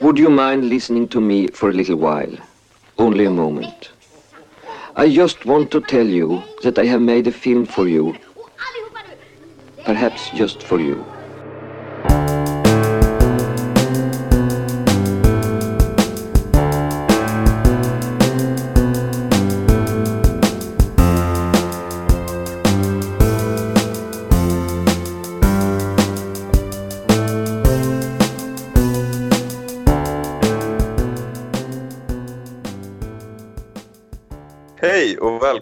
Would you mind listening to me for a little while? Only a moment. I just want to tell you that I have made a film for you. Perhaps just for you.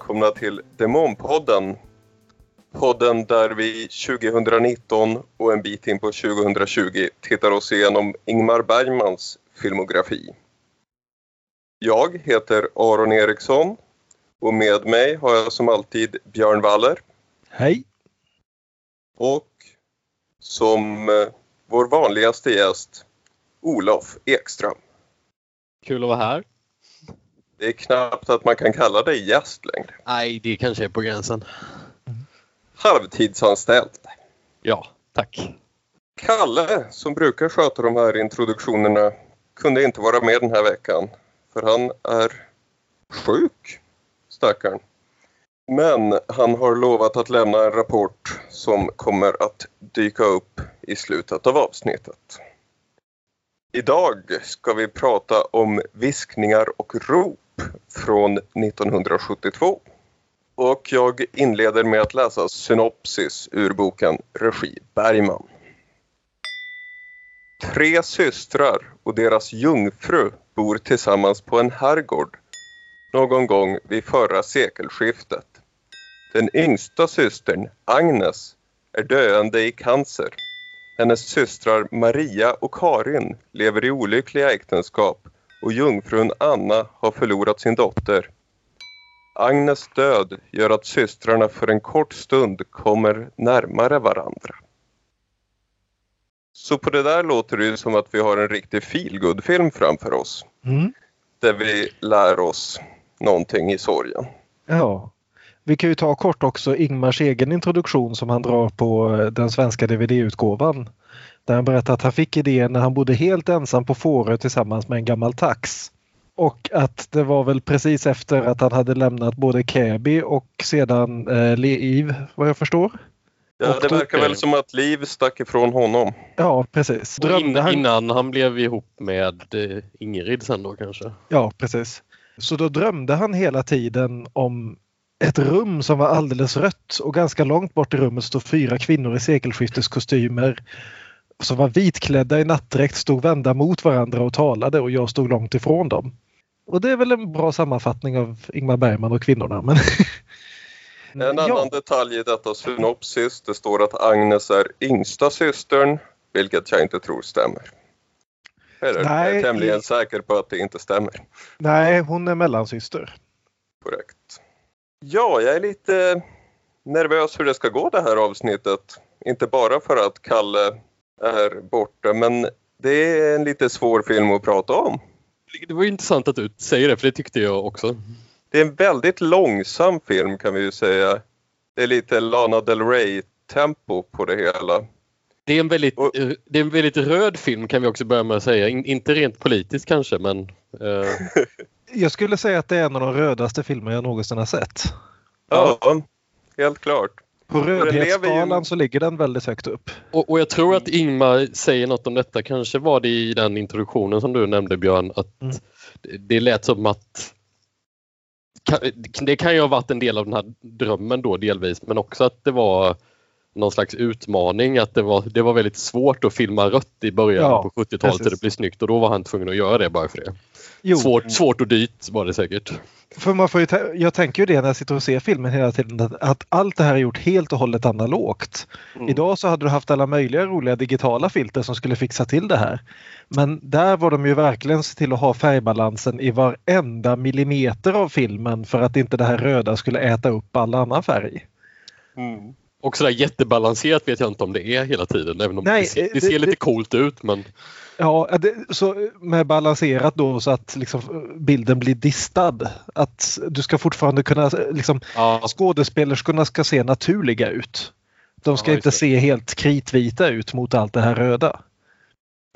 Välkomna till Demonpodden. Podden där vi 2019 och en bit in på 2020 tittar oss igenom Ingmar Bergmans filmografi. Jag heter Aron Eriksson och med mig har jag som alltid Björn Waller Hej! och som eh, vår vanligaste gäst Olof Ekström. Kul att vara här. Det är knappt att man kan kalla dig gäst längre. Nej, det kanske är på gränsen. Halvtidsanställd. Ja, tack. Kalle, som brukar sköta de här introduktionerna, kunde inte vara med den här veckan. För han är sjuk, stackarn. Men han har lovat att lämna en rapport som kommer att dyka upp i slutet av avsnittet. Idag ska vi prata om viskningar och rop från 1972. Och jag inleder med att läsa synopsis ur boken Regi Bergman. Tre systrar och deras jungfru bor tillsammans på en herrgård någon gång vid förra sekelskiftet. Den yngsta systern, Agnes, är döende i cancer. Hennes systrar Maria och Karin lever i olyckliga äktenskap och jungfrun Anna har förlorat sin dotter. Agnes död gör att systrarna för en kort stund kommer närmare varandra. Så på det där låter det som att vi har en riktig feelgood-film framför oss. Mm. Där vi lär oss någonting i sorgen. Ja. Vi kan ju ta kort också Ingmars egen introduktion som han drar på eh, den svenska DVD-utgåvan. Där han berättar att han fick idén när han bodde helt ensam på Fårö tillsammans med en gammal tax. Och att det var väl precis efter att han hade lämnat både Käbi och sedan eh, Liv vad jag förstår. Ja, Och det verkar väl som att Liv stack ifrån honom. Ja precis. Drömde han... Innan han blev ihop med eh, Ingrid sen då kanske. Ja, precis. Så då drömde han hela tiden om ett rum som var alldeles rött och ganska långt bort i rummet stod fyra kvinnor i sekelskifteskostymer som var vitklädda i nattdräkt, stod vända mot varandra och talade och jag stod långt ifrån dem. Och det är väl en bra sammanfattning av Ingmar Bergman och kvinnorna. Men... En annan detalj i detta synopsis, det står att Agnes är yngsta systern, vilket jag inte tror stämmer. Eller, jag Nej, är tämligen i- säker på att det inte stämmer. Nej, hon är mellansyster. Korrekt. Ja, jag är lite nervös hur det ska gå det här avsnittet. Inte bara för att Kalle är borta, men det är en lite svår film att prata om. Det var ju intressant att du säger det, för det tyckte jag också. Det är en väldigt långsam film kan vi ju säga. Det är lite Lana Del Rey-tempo på det hela. Det är, en väldigt, Och- eh, det är en väldigt röd film kan vi också börja med att säga. In, inte rent politiskt kanske, men eh, Jag skulle säga att det är en av de rödaste filmer jag någonsin har sett. Ja, helt klart. På rödhetsskalan så ligger den väldigt högt upp. och, och jag tror att Ingmar säger något om detta. Kanske var det i den introduktionen som du nämnde Björn, att Mm. det, det lät som att det kan ju ha varit en del av den här drömmen då delvis, men också att det var någon slags utmaning, att det var, det var väldigt svårt att filma rött i början Ja, på 70-talet så det blev snyggt och då var han tvungen att göra det bara för det. Jo, Svårt, svårt och dyrt var det säkert. För man får jag tänker ju det när jag sitter och ser filmen hela tiden att, att allt det här är gjort helt och hållet analogt. Mm. Idag så hade du haft alla möjliga roliga digitala filter som skulle fixa till det här. Men där var de ju verkligen se till att ha färgbalansen i varenda millimeter av filmen för att inte det här röda skulle äta upp all annan färg. Mm. Och sådär jättebalanserat vet jag inte om det är hela tiden. Även om Nej, det, ser, det det- ser lite det- coolt ut men Ja, det, så med balanserat då så att liksom bilden blir distad. Att du ska fortfarande kunna, liksom, ja, skådespelerskorna ska se naturliga ut. De ska Ja, inte se helt kritvita ut mot allt det här röda.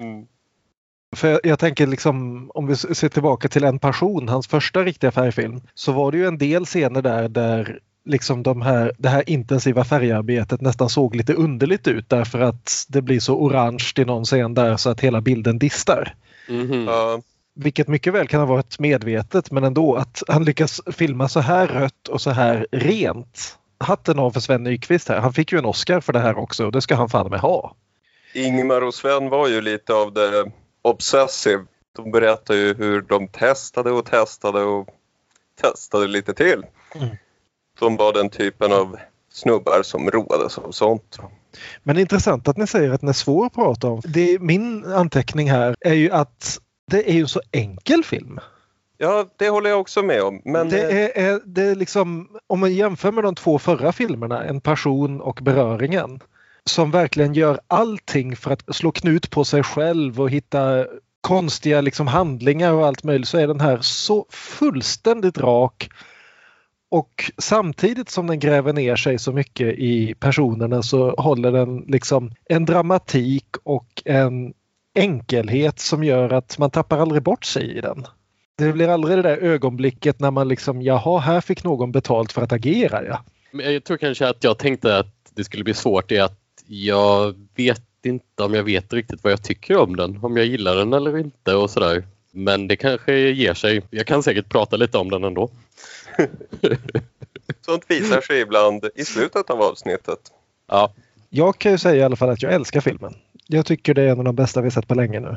Mm. För jag, jag tänker liksom om vi ser tillbaka till En passion, hans första riktiga färgfilm, så var det ju en del scener där där liksom de här, det här intensiva färgarbetet nästan såg lite underligt ut därför att det blir så orange i någon scen där så att hela bilden distar. Mhm. Ja, Vilket mycket väl kan ha varit medvetet men ändå att han lyckas filma så här rött och så här rent. Hatten av för Sven Nykvist här. Han fick ju en Oscar för det här också och det ska han fan med ha. Ingmar och Sven var ju lite av det obsessive. De berättade ju hur de testade och testade och testade lite till. Mm. De var den typen av snubbar som roades av sånt. Men det är intressant att ni säger att den är svår att prata om. Det, min anteckning här är ju att det är ju så enkel film. Ja, det håller jag också med om. Men Det eh, är, är, det är liksom, om man jämför med de två förra filmerna, En passion och Beröringen, som verkligen gör allting för att slå knut på sig själv och hitta konstiga liksom handlingar och allt möjligt så är den här så fullständigt rak och samtidigt som den gräver ner sig så mycket i personerna så håller den liksom en dramatik och en enkelhet som gör att man tappar aldrig bort sig i den. Det blir aldrig det där ögonblicket när man liksom, jaha, här fick någon betalt för att agera. Ja. Jag tror kanske att jag tänkte att det skulle bli svårt i att jag vet inte om jag vet riktigt vad jag tycker om den. Om jag gillar den eller inte och sådär. Men det kanske ger sig. Jag kan säkert prata lite om den ändå. sånt visar sig ibland i slutet av avsnittet. Ja, Jag kan ju säga i alla fall att jag älskar filmen. Jag tycker det är en av de bästa vi sett på länge nu.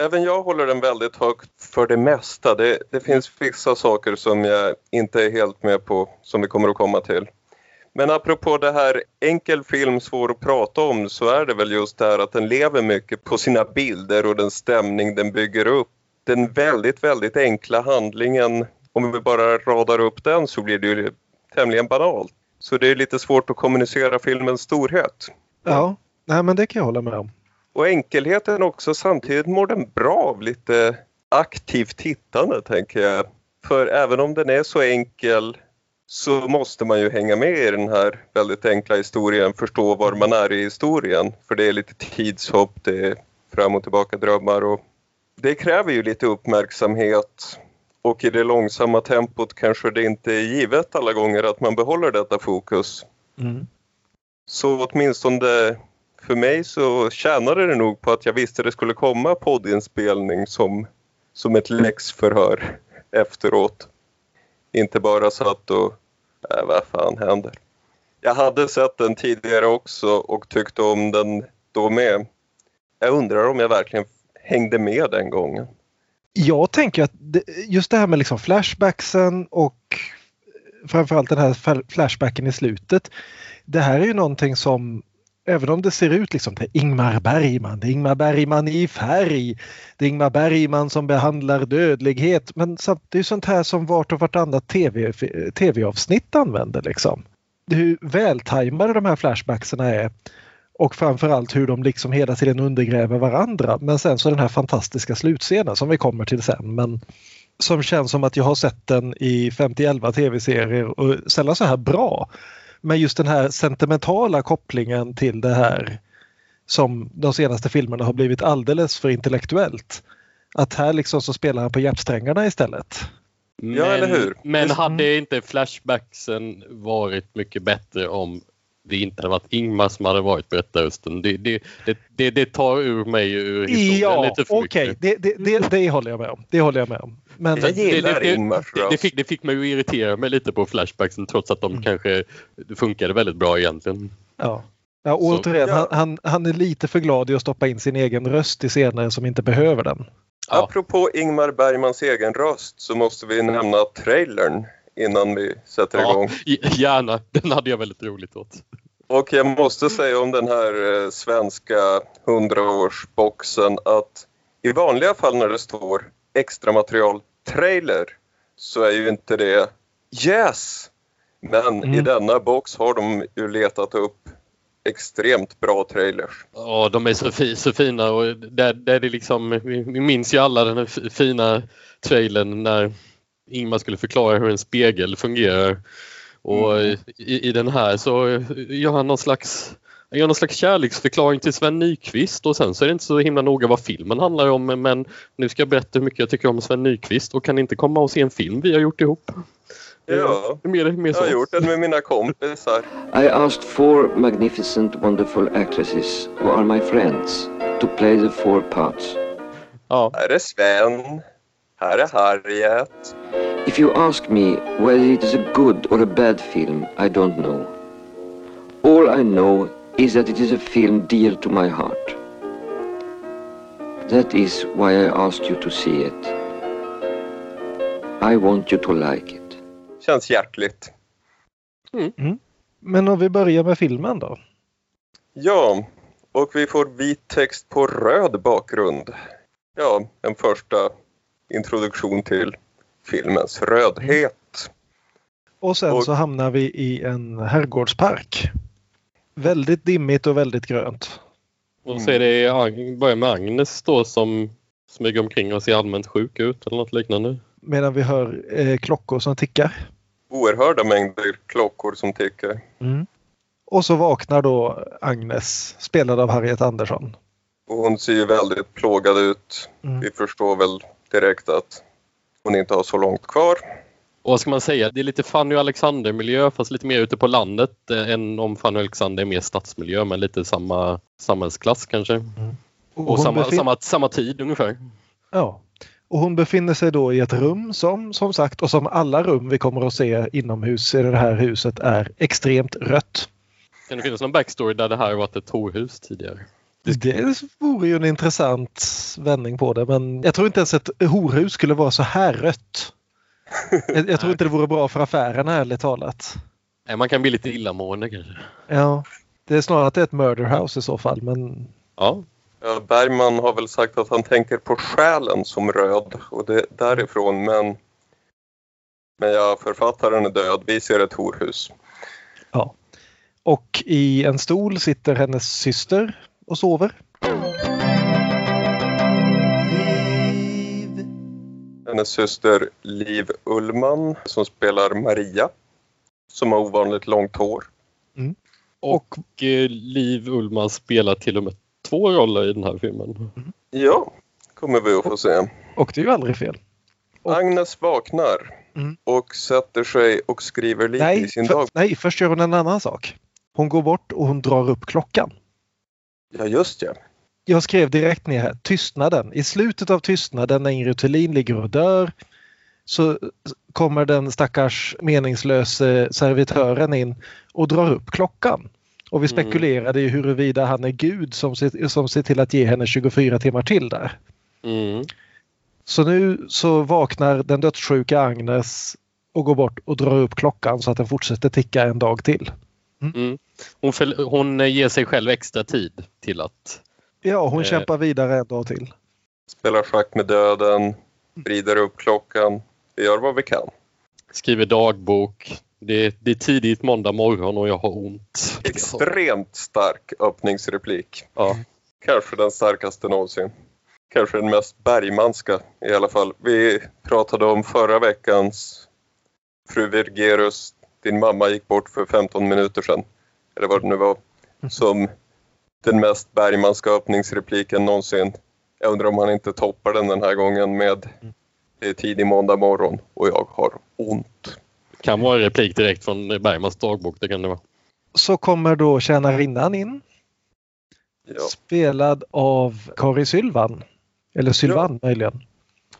Även jag håller den väldigt högt för det mesta. Det, det finns vissa saker som jag inte är helt med på som vi kommer att komma till. Men apropå det här enkel film, svår att prata om så är det väl just det här att den lever mycket på sina bilder och den stämning den bygger upp. Den väldigt, väldigt enkla handlingen, om vi bara radar upp den så blir det ju tämligen banalt. Så det är lite svårt att kommunicera filmens storhet. Ja, nej, men det kan jag hålla med om. Och enkelheten också, samtidigt mår den bra av lite aktivt tittande tänker jag. För även om den är så enkel så måste man ju hänga med i den här väldigt enkla historien, förstå var man är i historien. För det är lite tidshopp, det är fram och tillbaka drömmar och det kräver ju lite uppmärksamhet. Och i det långsamma tempot kanske det inte är givet alla gånger att man behåller detta fokus. Mm. Så åtminstone för mig så tjänade det nog på att jag visste det skulle komma poddinspelning som, som ett läxförhör efteråt. Inte bara satt och, äh, vad fan händer? Jag hade sett den tidigare också och tyckte om den då med. Jag undrar om jag verkligen hängde med den gången. Jag tänker att det, just det här med liksom flashbacksen och framförallt den här flashbacken i slutet. Det här är ju någonting som Även om det ser ut liksom till Ingmar Bergman, det är Ingmar Bergman i färg. Det är Ingmar Bergman som behandlar dödlighet. Men det är ju sånt här som vart och vartannat TV, tv-avsnitt använder. Liksom. Hur vältajmade de här flashbackserna är. Och framförallt hur de liksom hela tiden undergräver varandra. Men sen så den här fantastiska slutscenen som vi kommer till sen. Men som känns som att jag har sett den i 50-11 tv-serier och sällan så här bra. Men just den här sentimentala kopplingen till det här som de senaste filmerna har blivit alldeles för intellektuellt. Att här liksom så spelar han på hjärtsträngarna istället. Ja, eller hur? Men hade inte flashbacksen varit mycket bättre om det inte hade varit Ingmar som hade varit berättarrösten? Det, det, det, det, det tar ur mig ur historien Ja, lite för okej, mycket. det, det, det, det håller jag med om. Det håller jag med om. Men Jag gillar det, det, Ingmars det, fick, det fick mig att irritera mig lite på flashbacksen trots att de Mm. kanske funkade väldigt bra egentligen. ja. Ja, återigen, Ja. Han, han, han är lite för glad i att stoppa in sin egen röst i scener som inte behöver den. Ja. Apropå Ingmar Bergmans egen röst så måste vi nämna trailern innan vi sätter Ja. igång. Gärna, den hade jag väldigt roligt åt. Och jag måste säga om den här eh, svenska 100-årsboxen att i vanliga fall när det står extra material trailer så är ju inte det yes. Men i Mm. denna box har de ju letat upp extremt bra trailers. Ja, de är så, fi, så fina och där, där det liksom, vi minns ju alla den här fi- fina trailern när Ingmar skulle förklara hur en spegel fungerar. Och Mm. i, i den här så gör han någon slags Jag gör någon slags kärleksförklaring till Sven Nykvist och sen så är det inte så himla noga vad filmen handlar om men nu ska jag berätta hur mycket jag tycker om Sven Nykvist och kan inte komma och se en film vi har gjort ihop. Ja, Mer, mer jag har gjort det med mina kompisar. I asked four magnificent, wonderful actresses who are my friends to play the four parts. Ja. Här är Sven. Här är Harriet. If you ask me whether it is a good or a bad film, I don't know. All I know is that it is a film dear to my heart. That is why I asked you to see it. I want you to like it. Känns hjärtligt. Men om vi börjar med filmen då. Ja, och vi får vit text på röd bakgrund. Ja, en första introduktion till filmens rödhet. Och sen Och- så hamnar vi i en herrgårdspark. Väldigt dimmigt och väldigt grönt. Och så är det börjar med Agnes då som smyger omkring och ser allmänt sjuk ut eller något liknande. Medan vi hör eh, klockor som tickar. Oerhörda mängder klockor som tickar. Och så vaknar då Agnes, spelad av Harriet Andersson. Och hon ser ju väldigt plågad ut. Mm. Vi förstår väl direkt att hon inte har så långt kvar. Och vad ska man säga? Det är lite Fanny och Alexander-miljö fast lite mer ute på landet eh, än om Fanny och Alexander är mer stadsmiljö men lite samma samhällsklass kanske. Och, hon samma, befin- samma, samma tid ungefär. Ja. Och hon befinner sig då i ett rum som, som sagt, och som alla rum vi kommer att se inomhus i det här huset är extremt rött. Kan det finnas någon backstory där det här varit ett torhus tidigare? Det vore ju en intressant vändning på det men jag tror inte ens ett horhus skulle vara så här rött. Jag, jag tror inte det vore bra för affärerna ärligt talat. Nej, man kan bli lite illamående kanske. Ja, det är snarare att det är ett murder house i så fall men Ja, Ja, Bergman har väl sagt att han tänker på själen som röd och det därifrån men men ja, författaren är död. Vi ser ett horhus. ja. Och i en stol sitter hennes syster och sover. Hennes syster Liv Ullman som spelar Maria. Som har ovanligt långt hår. och eh, Liv Ullman spelar till och med två roller i den här filmen. Ja, kommer vi att få se. Och det är ju aldrig fel. Och- Agnes vaknar Mm. och sätter sig och skriver lite Nej, i sin för, dag. nej, först gör hon en annan sak. Hon går bort och hon drar upp klockan. Ja, just ja. Jag skrev direkt ner här, tystnaden. I slutet av tystnaden när Ingrid Thulin ligger och dör så kommer den stackars meningslöse servitören in och drar upp klockan. Och vi Mm. spekulerade i huruvida han är Gud som ser, som ser till att ge henne 24 timmar till där. Mm. Så nu så vaknar den dödssjuka Agnes och går bort och drar upp klockan så att den fortsätter ticka en dag till. Mm. Hon, föl- hon ger sig själv extra tid till att... Ja, hon Eh. kämpar vidare en dag till. Spelar schack med döden, vrider upp klockan. Vi gör vad vi kan. Skriver dagbok. Det, det är tidigt måndag morgon och jag har ont. Extremt stark öppningsreplik. Ja. Kanske den starkaste någonsin. Kanske den mest Bergmanska i alla fall. Vi pratade om förra veckans Fru Virgerus, din mamma gick bort för 15 minuter sedan. Eller vad det nu var. Som den mest Bergmanska öppningsrepliken någonsin. Jag undrar om han inte toppar den den här gången med Det är tidig måndag morgon och jag har ont. Kan vara en replik direkt från Bergmans dagbok. Det kan det vara. Så kommer då tjänarinnan in. Ja. Spelad av Kari Sylvan. Eller Sylvan möjligen.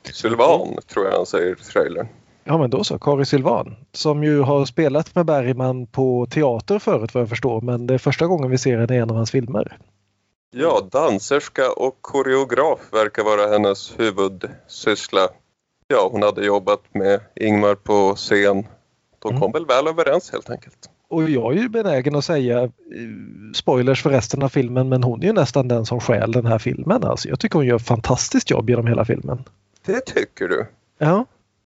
Sylvan tror jag han säger i trailern. Ja men då så, Kari Sylvan. Som ju har spelat med Bergman på teater förut vad jag förstår. Men det är första gången vi ser henne i en av hans filmer. Ja, danserska och koreograf verkar vara hennes huvudsyssla. Ja, hon hade jobbat med Ingmar på scen. De kom väl väl överens helt enkelt. Och jag är ju benägen att säga eh, spoilers för resten av filmen men hon är ju nästan den som stjäl den här filmen. Alltså, jag tycker hon gör ett fantastiskt jobb genom hela filmen. Det tycker du? Ja,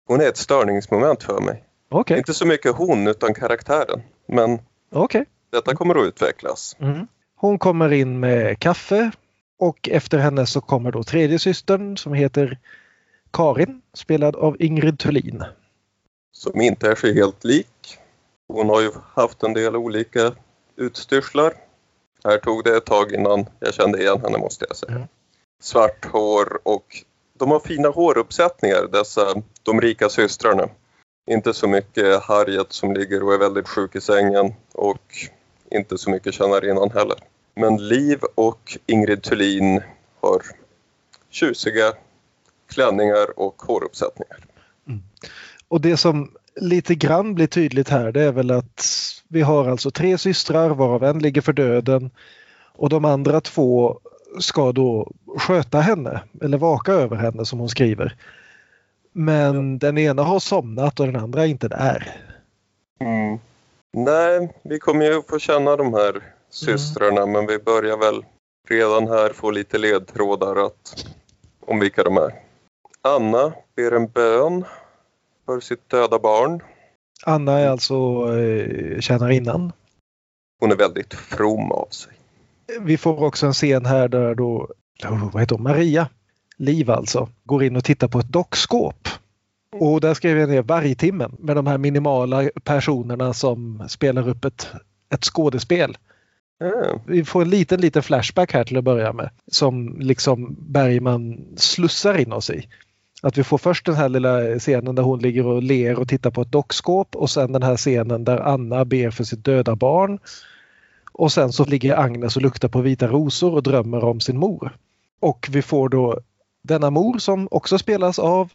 Hon är ett störningsmoment för mig. okej. Inte så mycket hon utan karaktären. Men okej. detta kommer att utvecklas. Mm. Hon kommer in med kaffe och efter henne så kommer då tredje systern som heter Karin spelad av Ingrid Thulin. Som inte är sig helt lik. Hon har ju haft en del olika utstyrslar. Här tog det ett tag innan jag kände igen henne måste jag säga. Mm. Svart hår och de har fina håruppsättningar dessa de rika systrarna. Inte så mycket Harriet som ligger och är väldigt sjuk i sängen och inte så mycket tjänarinnan heller. Men Liv och Ingrid Thulin har tjusiga klänningar och håruppsättningar. Mm. Och det som lite grann blir tydligt här det är väl att vi har alltså tre systrar varav en ligger för döden och de andra två ska då sköta henne eller vaka över henne som hon skriver. Men den ena har somnat och den andra är inte där. Mm. Nej, vi kommer ju få känna de här systrarna men vi börjar väl redan här få lite ledtrådar att, om vilka de är. Anna ber en bön för sitt döda barn. Anna är alltså eh, tjänarinnan. Hon är väldigt from av sig. Vi får också en scen här där då, vad heter hon, Maria, Liv alltså, går in och tittar på ett dockskåp. Och där skrev jag ner vargtimmen med de här minimala personerna som spelar upp ett, ett skådespel. Ja, Vi får en liten, liten flashback här till att börja med som liksom Bergman slussar in oss i. Att vi får först den här lilla scenen där hon ligger och ler och tittar på ett dockskåp och sen den här scenen där Anna ber för sitt döda barn. Och sen så ligger Agnes och luktar på vita rosor och drömmer om sin mor. Och vi får då denna mor som också spelas av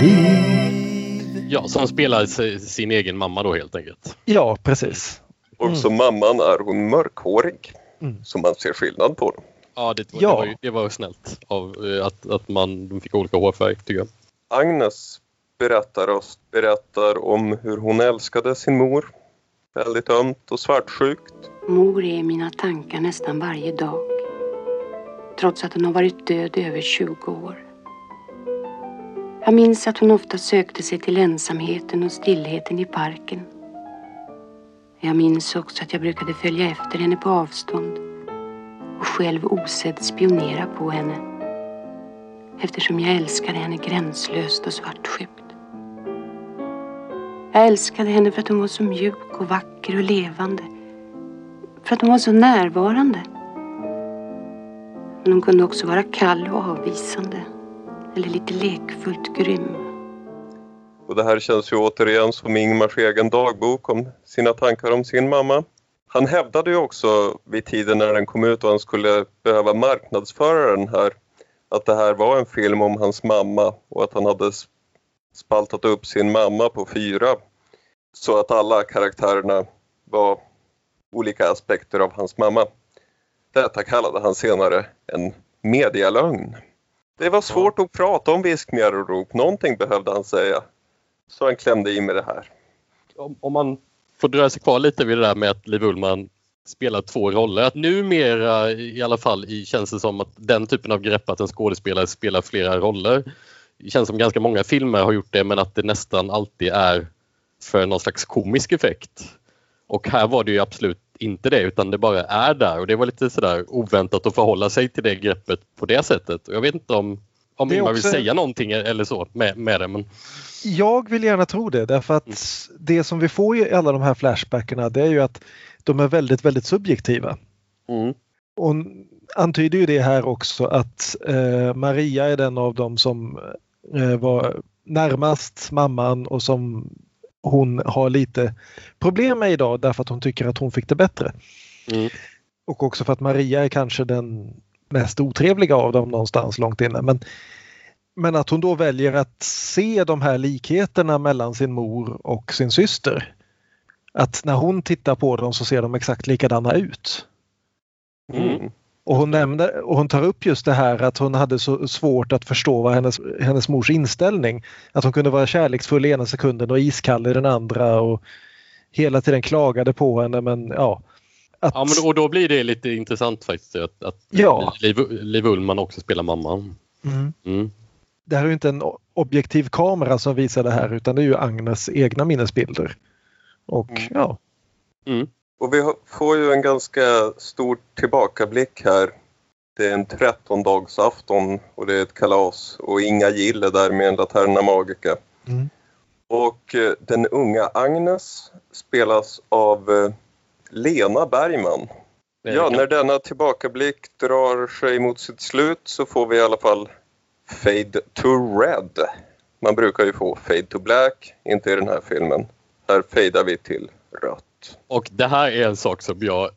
Liv. Ja, som spelar si- sin egen mamma då helt enkelt. Ja, precis. och Mm. som mamman är hon mörkhårig. Mm. Så man ser skillnad på dem. Ja, det, var- Ja. det, var, ju, det var ju snällt av eh, att, att man, de fick olika hårfärg tycker jag. Agnes berättar, oss, berättar om hur hon älskade sin mor. Väldigt ömt och svartsjukt. Mor är i mina tankar nästan varje dag. Trots att hon har varit död i över 20 år. Jag minns att hon ofta sökte sig till ensamheten och stillheten i parken. Jag minns också att jag brukade följa efter henne på avstånd och själv osedd spionera på henne eftersom jag älskade henne gränslöst och svartsjukt. Jag älskade henne för att hon var så mjuk och vacker och levande. För att hon var så närvarande. Men hon kunde också vara kall och avvisande. Eller lite lekfullt grym. Och det här känns ju återigen som Ingmars egen dagbok om sina tankar om sin mamma. Han hävdade ju också vid tiden när den kom ut och han skulle behöva marknadsföra den här att det här var en film om hans mamma och att han hade spaltat upp sin mamma på fyra så att alla karaktärerna var olika aspekter av hans mamma. Detta kallade han senare en medialögn. Det var svårt att prata om viskningar och rop. Någonting behövde han säga. Så han klämde i med det här. Om, om man får dröja sig kvar lite vid det där med att Liv Ullmann spelar två roller. Att numera i alla fall i, känns det som att den typen av grepp att en skådespelare spelar flera roller. Det känns som ganska många filmer har gjort det men att det nästan alltid är för någon slags komisk effekt. Och här var det ju absolut inte det utan det bara är där och det var lite sådär oväntat att förhålla sig till det greppet på det sättet. Och jag vet inte om, om Ingmar också- vill säga någonting eller så med, med det. Men, Jag vill gärna tro det därför att Mm. det som vi får i alla de här flashbackerna det är ju att de är väldigt, väldigt subjektiva. mm. Och antyder ju det här också att eh, Maria är den av dem som eh, var närmast mamman och som hon har lite problem med idag därför att hon tycker att hon fick det bättre. Mm. Och också för att Maria är kanske den mest otrevliga av dem någonstans långt inne. Men, men att hon då väljer att se de här likheterna mellan sin mor och sin syster. Att när hon tittar på dem så ser de exakt likadana ut. Mm. Och hon, nämnde, och hon tar upp just det här att hon hade så svårt att förstå vad hennes, hennes mors inställning. Att hon kunde vara kärleksfull i ena sekunden och iskall i den andra och hela tiden klagade på henne men ja. Att, Ja, men, och då blir det lite intressant faktiskt att, att Ja. Liv, Liv Ullmann också spelar mamman. Mm. Mm. Det här är ju inte en objektiv kamera som visar det här utan det är ju Agnes egna minnesbilder. Och Mm. ja, Mm. Och vi får ju en ganska stor tillbakablick här. Det är en trettondagsafton och det är ett kalas och Inga Gill är där med en Laterna Magica. Mm. Och eh, den unga Agnes spelas av eh, Lena Bergman. Ja, när denna tillbakablick drar sig mot sitt slut så får vi i alla fall Fade to Red. Man brukar ju få Fade to Black, inte i den här filmen. Här fejdar vi till rött. Och det här är en sak som jag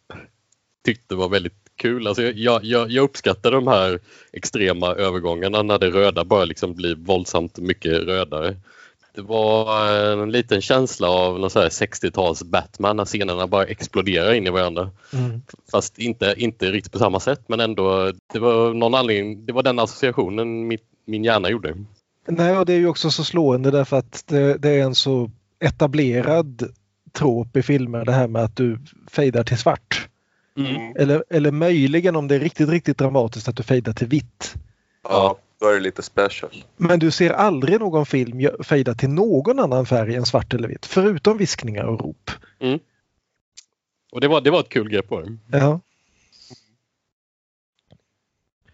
tyckte var väldigt kul. Alltså jag, jag, jag uppskattar de här extrema övergångarna när det röda bara liksom blir våldsamt mycket rödare. Det var en liten känsla av någon 60-tals Batman när scenerna bara exploderar in i varandra. Mm. Fast inte, inte riktigt på samma sätt men ändå, det var någon anledning, det var den associationen min, min hjärna gjorde. Nej, och det är ju också så slående därför att det, det är en så etablerad trop i filmer det här med att du fejdar till svart. Mm. Eller, eller möjligen om det är riktigt, riktigt dramatiskt att du fejdar till vitt. Ja, då är det lite special. Men du ser aldrig någon film fejda till någon annan färg än svart eller vitt, förutom viskningar och rop. Mm. Och det var, det var ett kul grepp på det. Ja.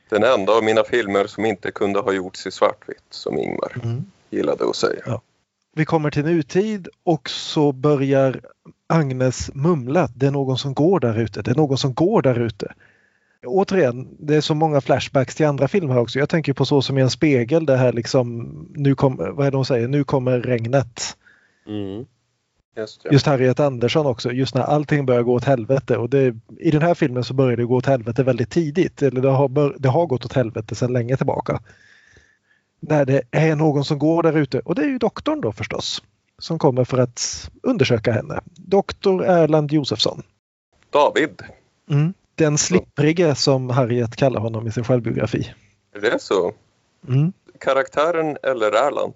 Den enda av mina filmer som inte kunde ha gjorts i svartvitt, som Ingmar mm. gillade att säga. Ja. Vi kommer till nutid och så börjar Agnes mumla. Det är någon som går där ute. Det är någon som går där ute. Återigen, det är så många flashbacks till andra filmer också. Jag tänker på så som i en spegel det här liksom, nu kom, vad är det hon säger, nu kommer regnet. Mm. Just, ja. just Harriet Andersson också, just när allting börjar gå åt helvete. Och det, I den här filmen så börjar det gå åt helvete väldigt tidigt. Eller det har, det har gått åt helvete sedan länge tillbaka när det är någon som går där ute och det är ju doktorn då förstås som kommer för att undersöka henne. Doktor Erland Josefsson. David. Mm, den slipprige som Harriet kallar honom i sin självbiografi. Är det så? Mm. Karaktären eller Erland?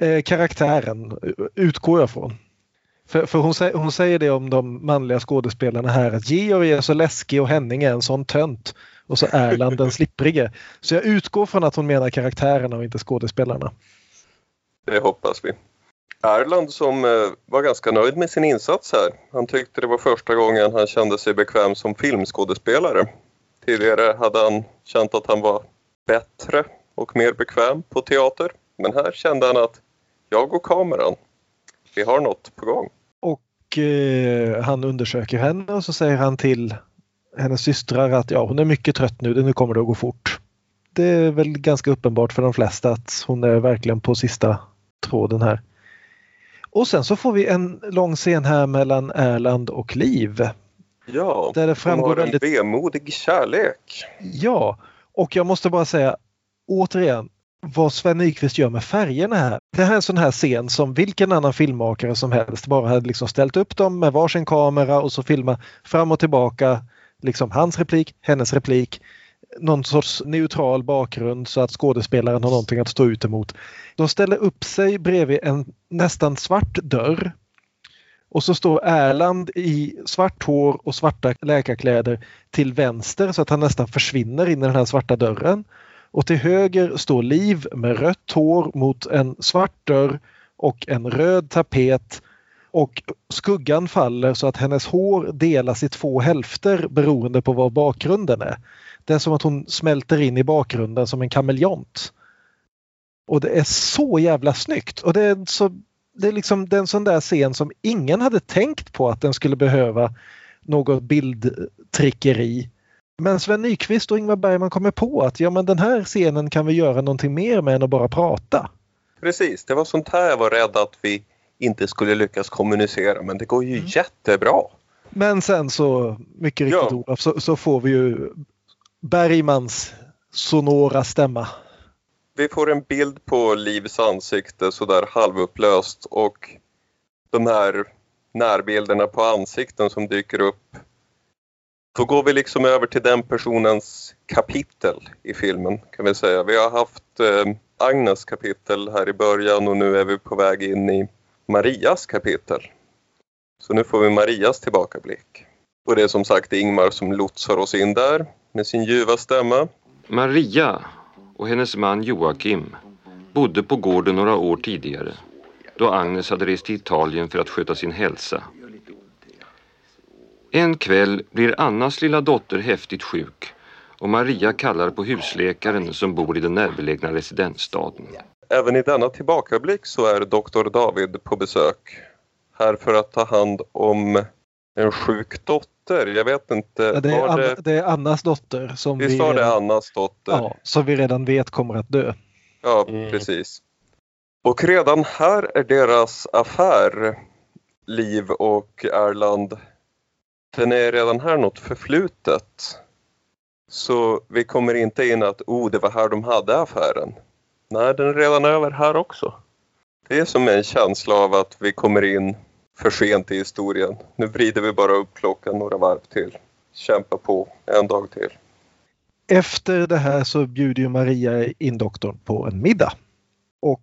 Eh, karaktären utgår jag från. För, för hon, hon, säger det om de manliga skådespelarna här att Georg är så läskig och Henning är en sån tönt och så Erland den slipprige. Så jag utgår från att hon menar karaktärerna och inte skådespelarna. Det hoppas vi. Erland som eh, var ganska nöjd med sin insats här. Han tyckte det var första gången han kände sig bekväm som filmskådespelare. Tidigare hade han känt att han var bättre och mer bekväm på teater. Men här kände han att jag och kameran, vi har något på gång. Och eh, han undersöker henne och så säger han till hennes systrar att ja, hon är mycket trött nu, nu kommer det att gå fort. Det är väl ganska uppenbart för de flesta att hon är verkligen på sista tråden här. Och sen så får vi en lång scen här mellan Erland och Liv. Ja, där det framgår har en väldigt... vemodig kärlek. Ja, och jag måste bara säga återigen vad Sven Nykvist gör med färgerna här. Det här är en sån här scen som vilken annan filmmakare som helst bara hade liksom ställt upp dem med varsin kamera och så filma fram och tillbaka liksom hans replik, hennes replik, någon sorts neutral bakgrund så att skådespelaren har någonting att stå ut emot. De ställer upp sig bredvid en nästan svart dörr och så står Erland i svart hår och svarta läkarkläder till vänster så att han nästan försvinner in i den här svarta dörren. Och till höger står Liv med rött hår mot en svart dörr och en röd tapet och skuggan faller så att hennes hår delas i två hälfter beroende på vad bakgrunden är. Det är som att hon smälter in i bakgrunden som en kameleont. Och det är så jävla snyggt och det är, så, det är liksom den sån där scen som ingen hade tänkt på att den skulle behöva något bildtrickeri. Men Sven Nykvist och Ingmar Bergman kommer på att ja men den här scenen kan vi göra någonting mer med än att bara prata. Precis, det var sånt här jag var rädd att vi inte skulle lyckas kommunicera men det går ju mm. jättebra. Men sen så, mycket riktigt ja. Olof, så, så, får vi ju Bergmans sonora stämma. Vi får en bild på Livs ansikte sådär halvupplöst och de här närbilderna på ansikten som dyker upp. Då går vi liksom över till den personens kapitel i filmen kan vi säga. Vi har haft eh, Agnes kapitel här i början och nu är vi på väg in i Marias kapitel. Så nu får vi Marias tillbakablick. Och det är som sagt Ingmar som lotsar oss in där med sin ljuva stämma. Maria och hennes man Joakim bodde på gården några år tidigare då Agnes hade rest till Italien för att sköta sin hälsa. En kväll blir Annas lilla dotter häftigt sjuk och Maria kallar på husläkaren som bor i den närbelägna residensstaden. Även i denna tillbakablick så är doktor David på besök. Här för att ta hand om En sjuk dotter? Jag vet inte. Ja, det, är var Anna, det... det är Annas dotter som Visst vi, var det redan, Annas dotter? ja, som vi redan vet kommer att dö. Ja, Mm. precis. Och redan här är deras affär, Liv och Erland, den är redan här något förflutet. Så vi kommer inte in att oh, det var här de hade affären. Nej, den är redan över här också. Det är som en känsla av att vi kommer in för sent i historien. Nu vrider vi bara upp klockan några varv till. Kämpa på en dag till. Efter det här så bjuder Maria in doktorn på en middag. Och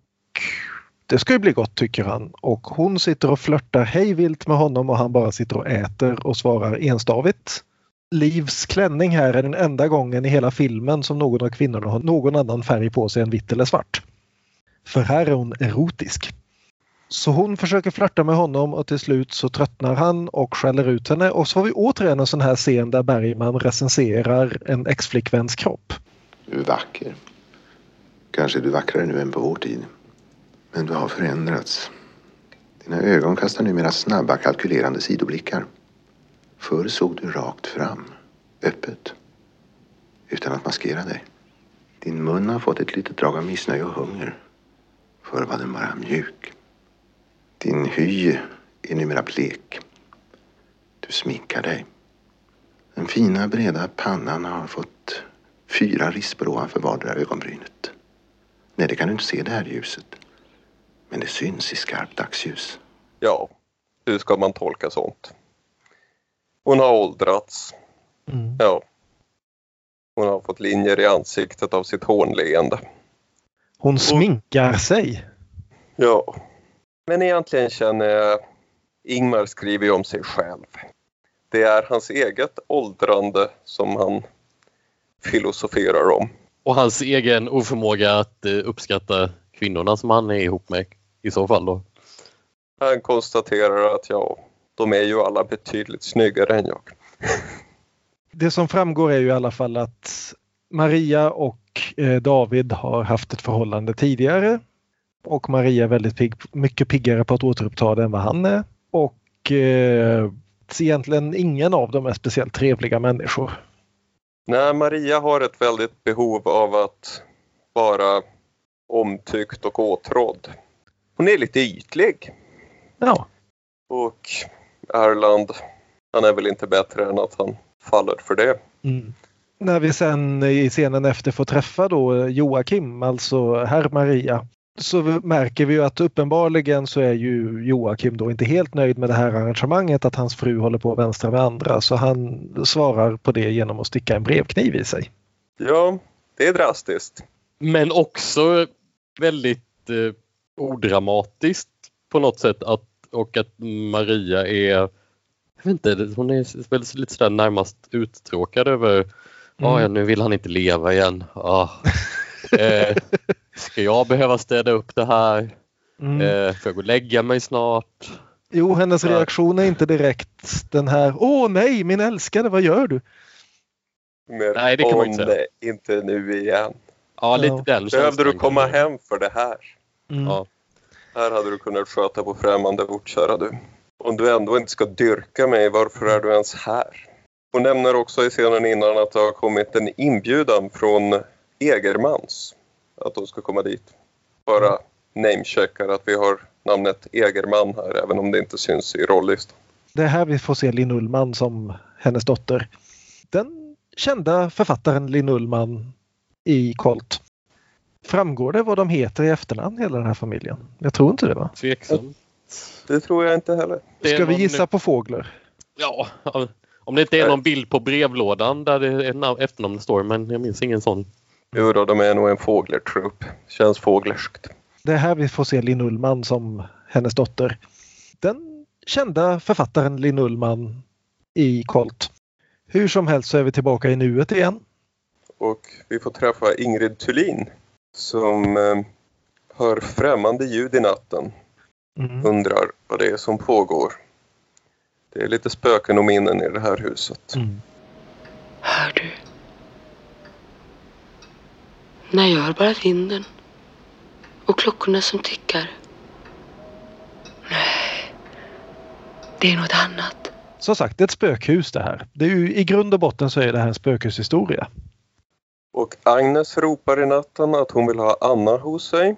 det ska ju bli gott tycker han. Och hon sitter och flörtar hejvilt med honom och han bara sitter och äter och svarar enstavigt. Livs klänning här är den enda gången i hela filmen som någon av kvinnorna har någon annan färg på sig än vitt eller svart. För här är hon erotisk. Så hon försöker flörta med honom och till slut så tröttnar han och skäller ut henne och så har vi återigen en sån här scen där Bergman recenserar en ex-flickväns kropp. Du är vacker. Kanske är du vackrare nu än på vår tid. Men du har förändrats. Dina ögon kastar numera snabba kalkylerande sidoblickar. Förr såg du rakt fram, öppet, utan att maskera dig. Din mun har fått ett litet drag av missnöje och hunger. Förr var den bara mjuk. Din hy är numera blek. Du sminkar dig. Den fina breda pannan har fått fyra rispor ovanför vardera ögonbrynet. Nej, det kan du inte se i det här ljuset. Men det syns i skarpt dagsljus. Ja, hur ska man tolka sånt? Hon har åldrats. Mm. Ja. Hon har fått linjer i ansiktet av sitt hånleende. Hon sminkar sig. Ja. Men egentligen känner jag Ingmar skriver ju om sig själv. Det är hans eget åldrande som han filosoferar om. Och hans egen oförmåga att eh, uppskatta kvinnorna som han är ihop med i så fall då. Han konstaterar att ja, de är ju alla betydligt snyggare än jag. Det som framgår är ju i alla fall att Maria och eh, David har haft ett förhållande tidigare. Och Maria är väldigt pigg, mycket piggare på att återuppta det än vad han är. Och eh, egentligen ingen av dem är speciellt trevliga människor. Nej, Maria har ett väldigt behov av att vara omtyckt och åtrådd. Hon är lite ytlig. Ja, Och Erland, han är väl inte bättre än att han faller för det. Mm. När vi sen i scenen efter får träffa då Joakim, alltså herr Maria, så märker vi ju att uppenbarligen så är ju Joakim då inte helt nöjd med det här arrangemanget att hans fru håller på att vänstra med andra så han svarar på det genom att sticka en brevkniv i sig. Ja, det är drastiskt. Men också väldigt eh, odramatiskt på något sätt att, och att Maria är jag vet inte, hon är väl lite sådär närmast uttråkad över Ja, ja, nu vill han inte leva igen. Ah. Eh, ska jag behöva städa upp det här? Mm. Eh, får jag gå och lägga mig snart? Jo, hennes reaktion är inte direkt den här Åh nej, min älskade, vad gör du? Mer, Nej, det kan man "Åh, inte säga." nej, inte nu igen. Ja, lite Ja. den Behövde du komma hem för det här? Mm. Ja. Här hade du kunnat sköta på främmande ort, kära du. Om du ändå inte ska dyrka mig, varför är du ens här? Hon nämner också i scenen innan att det har kommit en inbjudan från Egermans att de ska komma dit. Bara namecheckar att vi har namnet Egerman här, även om det inte syns i rollistan. Det är här vi får se Linn Ullman som hennes dotter. Den kända författaren Linn Ullman i Colt. Framgår det vad de heter i efternamn hela den här familjen? Jag tror inte det va? Tveksam. Det tror jag inte heller. Ska vi gissa på fåglar? Ja, om det inte är någon bild på brevlådan där det är namn- efternamnet står, men jag minns ingen sån. Jo då, de är nog en fåglertrupp. Känns fåglerskt. Det är här vi får se Linn Ullman som hennes dotter. Den kända författaren Linn Ullman i Colt. Hur som helst så är vi tillbaka i nuet igen. Och vi får träffa Ingrid Thulin som eh, hör främmande ljud i natten. Mm. Undrar vad det är som pågår. Det är lite spöken och minnen i det här huset. Mm. Hör du? Nej, jag hör bara vinden. Och klockorna som tickar. Nej, det är något annat. som sagt, det är ett spökhus det här. Det är ju, I grund och botten så är det här en spökhushistoria. Och Agnes ropar i natten att hon vill ha Anna hos sig.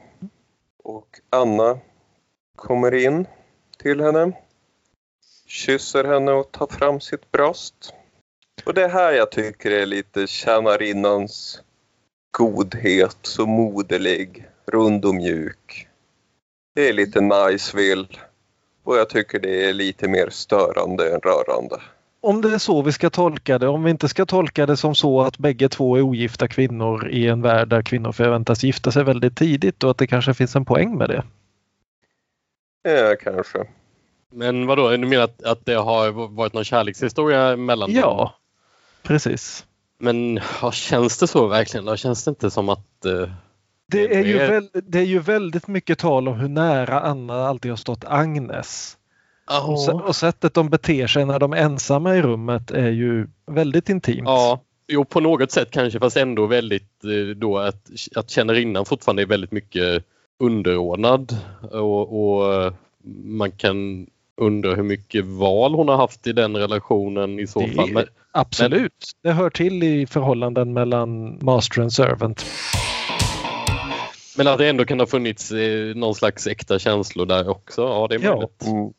Och Anna kommer in till henne, kysser henne och tar fram sitt bröst. Och det här jag tycker är lite tjänarinnans godhet, så moderlig, rund och mjuk. Det är lite Niceville och jag tycker det är lite mer störande än rörande. Om det är så vi ska tolka det, om vi inte ska tolka det som så att bägge två är ogifta kvinnor i en värld där kvinnor förväntas gifta sig väldigt tidigt och att det kanske finns en poäng med det. Ja, kanske. Men vadå, du menar att, att det har varit någon kärlekshistoria mellan dem? Ja, precis. Men ja, känns det så verkligen? Då känns det inte som att... eh, Det är, ju det är ju väldigt mycket tal om hur nära Anna alltid har stått Agnes. Och, sä- och sättet de beter sig när de är ensamma i rummet är ju väldigt intimt. Ja, jo på något sätt kanske fast ändå väldigt eh, då att, att kännarinnan fortfarande är väldigt mycket underordnad och, och eh, man kan undra hur mycket val hon har haft i den relationen i så Det- fall. Men, Absolut. Det hör till i förhållanden mellan master and servant. men att det ändå kan ha funnits eh, någon slags äkta känslor där också. Ja, det är Ja. möjligt. Mm.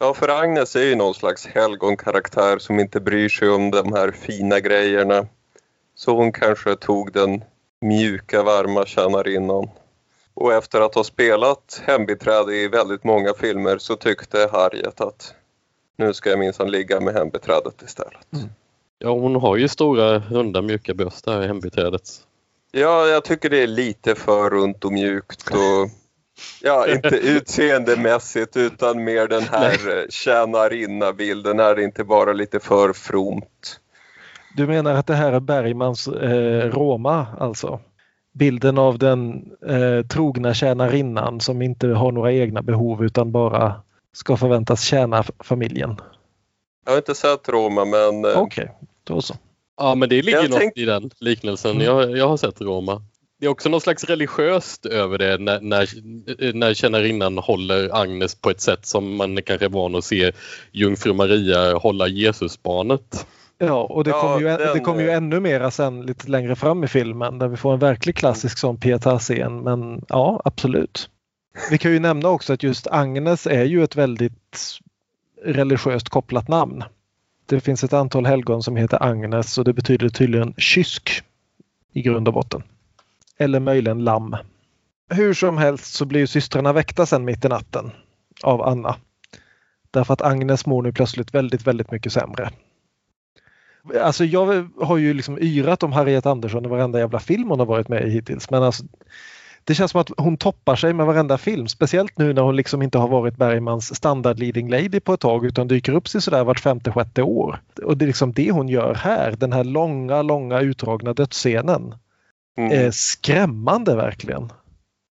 Ja, för Agnes är ju någon slags helgonkaraktär som inte bryr sig om de här fina grejerna. Så hon kanske tog den mjuka, varma tjänarinnan. Och efter att ha spelat hembiträde i väldigt många filmer så tyckte Harriet att nu ska jag minsann ligga med hembiträdet istället. Ja, hon har ju stora runda mjuka bröst där i hembiträdet. Ja, jag tycker det är lite för runt och mjukt och ja, inte utseendemässigt utan mer den här tjänarinna-bilden är det inte bara lite för fromt. Du menar att det här är Bergmans eh, Roma alltså? Bilden av den eh, trogna tjänarinnan som inte har några egna behov utan bara ska förväntas tjäna familjen. Jag har inte sett Roma men eh, Okej, då så. Ja, men det ligger Jag något tänk- i den liknelsen. Mm. Jag, jag har sett Roma. Det är också något slags religiöst över det när, när, när tjänarinnan håller Agnes på ett sätt som man kanske är van att se jungfru Maria hålla Jesusbarnet. Ja, och det Ja, kommer ju, den, det kommer ju eh, ännu mera sen lite längre fram i filmen där vi får en verklig klassisk sån pietà-scen. Men ja, absolut. Vi kan ju nämna också att just Agnes är ju ett väldigt religiöst kopplat namn. Det finns ett antal helgon som heter Agnes och det betyder tydligen kysk i grund och botten. Eller möjligen lamm. Hur som helst så blir ju systrarna väckta sen mitt i natten av Anna. Därför att Agnes mår nu plötsligt väldigt, väldigt mycket sämre. Alltså jag har ju liksom yrat om Harriet Andersson i varenda jävla film hon har varit med i hittills. Men alltså, det känns som att hon toppar sig med varenda film. Speciellt nu när hon liksom inte har varit Bergmans standard leading lady på ett tag utan dyker upp sig sådär vart femte, sjätte år. Och det är liksom det hon gör här. Den här långa, långa utdragna dödsscenen mm. Är skrämmande verkligen.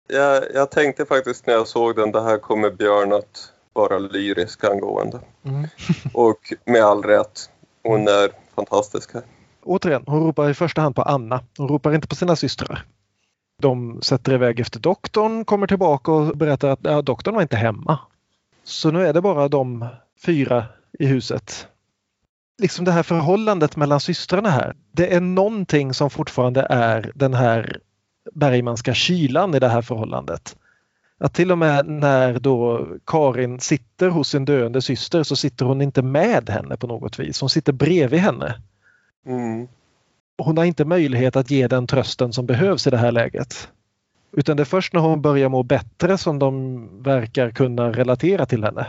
jag, jag tänkte faktiskt när jag såg den, det här kommer Björn att vara lyrisk angående. Mm. Och med all rätt, hon är fantastisk här. Återigen, hon ropar i första hand på Anna. Hon ropar inte på sina systrar. De sätter iväg efter doktorn, kommer tillbaka och berättar att ja, doktorn var inte hemma. Så nu är det bara de fyra i huset. Liksom det här förhållandet mellan systrarna här. Det är någonting som fortfarande är den här Bergmanska kylan i det här förhållandet. Att till och med när då Karin sitter hos sin döende syster så sitter hon inte med henne på något vis. Hon sitter bredvid henne. Mm. hon har inte möjlighet att ge den trösten som behövs i det här läget. Utan det är först när hon börjar må bättre som de verkar kunna relatera till henne.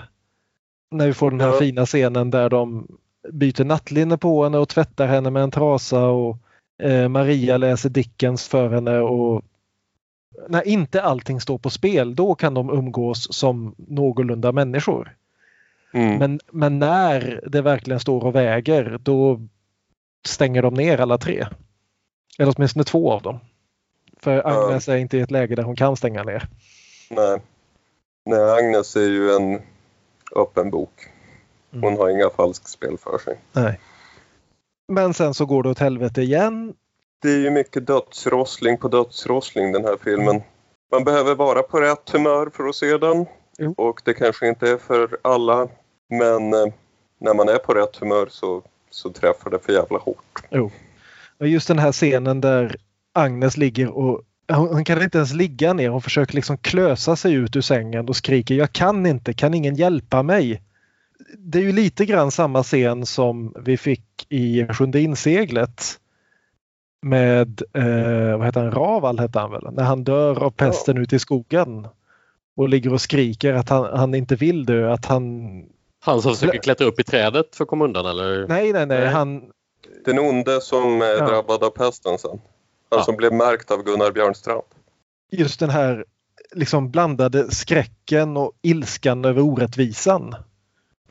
När vi får den här Ja. fina scenen där de byter nattlinne på henne och tvättar henne med en trasa och eh, Maria läser Dickens för henne och när inte allting står på spel då kan de umgås som någorlunda människor. Mm. Men, men när det verkligen står och väger då stänger de ner alla tre. Eller åtminstone två av dem. För Agnes är inte i ett läge där hon kan stänga ner. Nej. Nej, Agnes är ju en öppen bok. Hon Mm. har inga falskspel för sig. Nej. Men sen så går det åt helvete igen. Det är ju mycket dödsrossling på dödsrossling den här filmen. Man behöver vara på rätt humör för att se den. Jo. Och det kanske inte är för alla. Men eh, när man är på rätt humör så, så träffar det för jävla hårt. Jo. Och just den här scenen där Agnes ligger och hon kan inte ens ligga ner. Hon försöker liksom klösa sig ut ur sängen och skriker jag kan inte, kan ingen hjälpa mig? Det är ju lite grann samma scen som vi fick i Sjunde inseglet med, eh, vad heter han, Raval hette han väl, när han dör av pesten ja. ute i skogen och ligger och skriker att han, han inte vill dö, att han... Han som försöker klättra upp i trädet för att komma undan eller? Nej, nej, nej, han... Den onde som är ja. drabbad av pesten sen. Han ja. som blev märkt av Gunnar Björnstrand. Just den här liksom blandade skräcken och ilskan över orättvisan.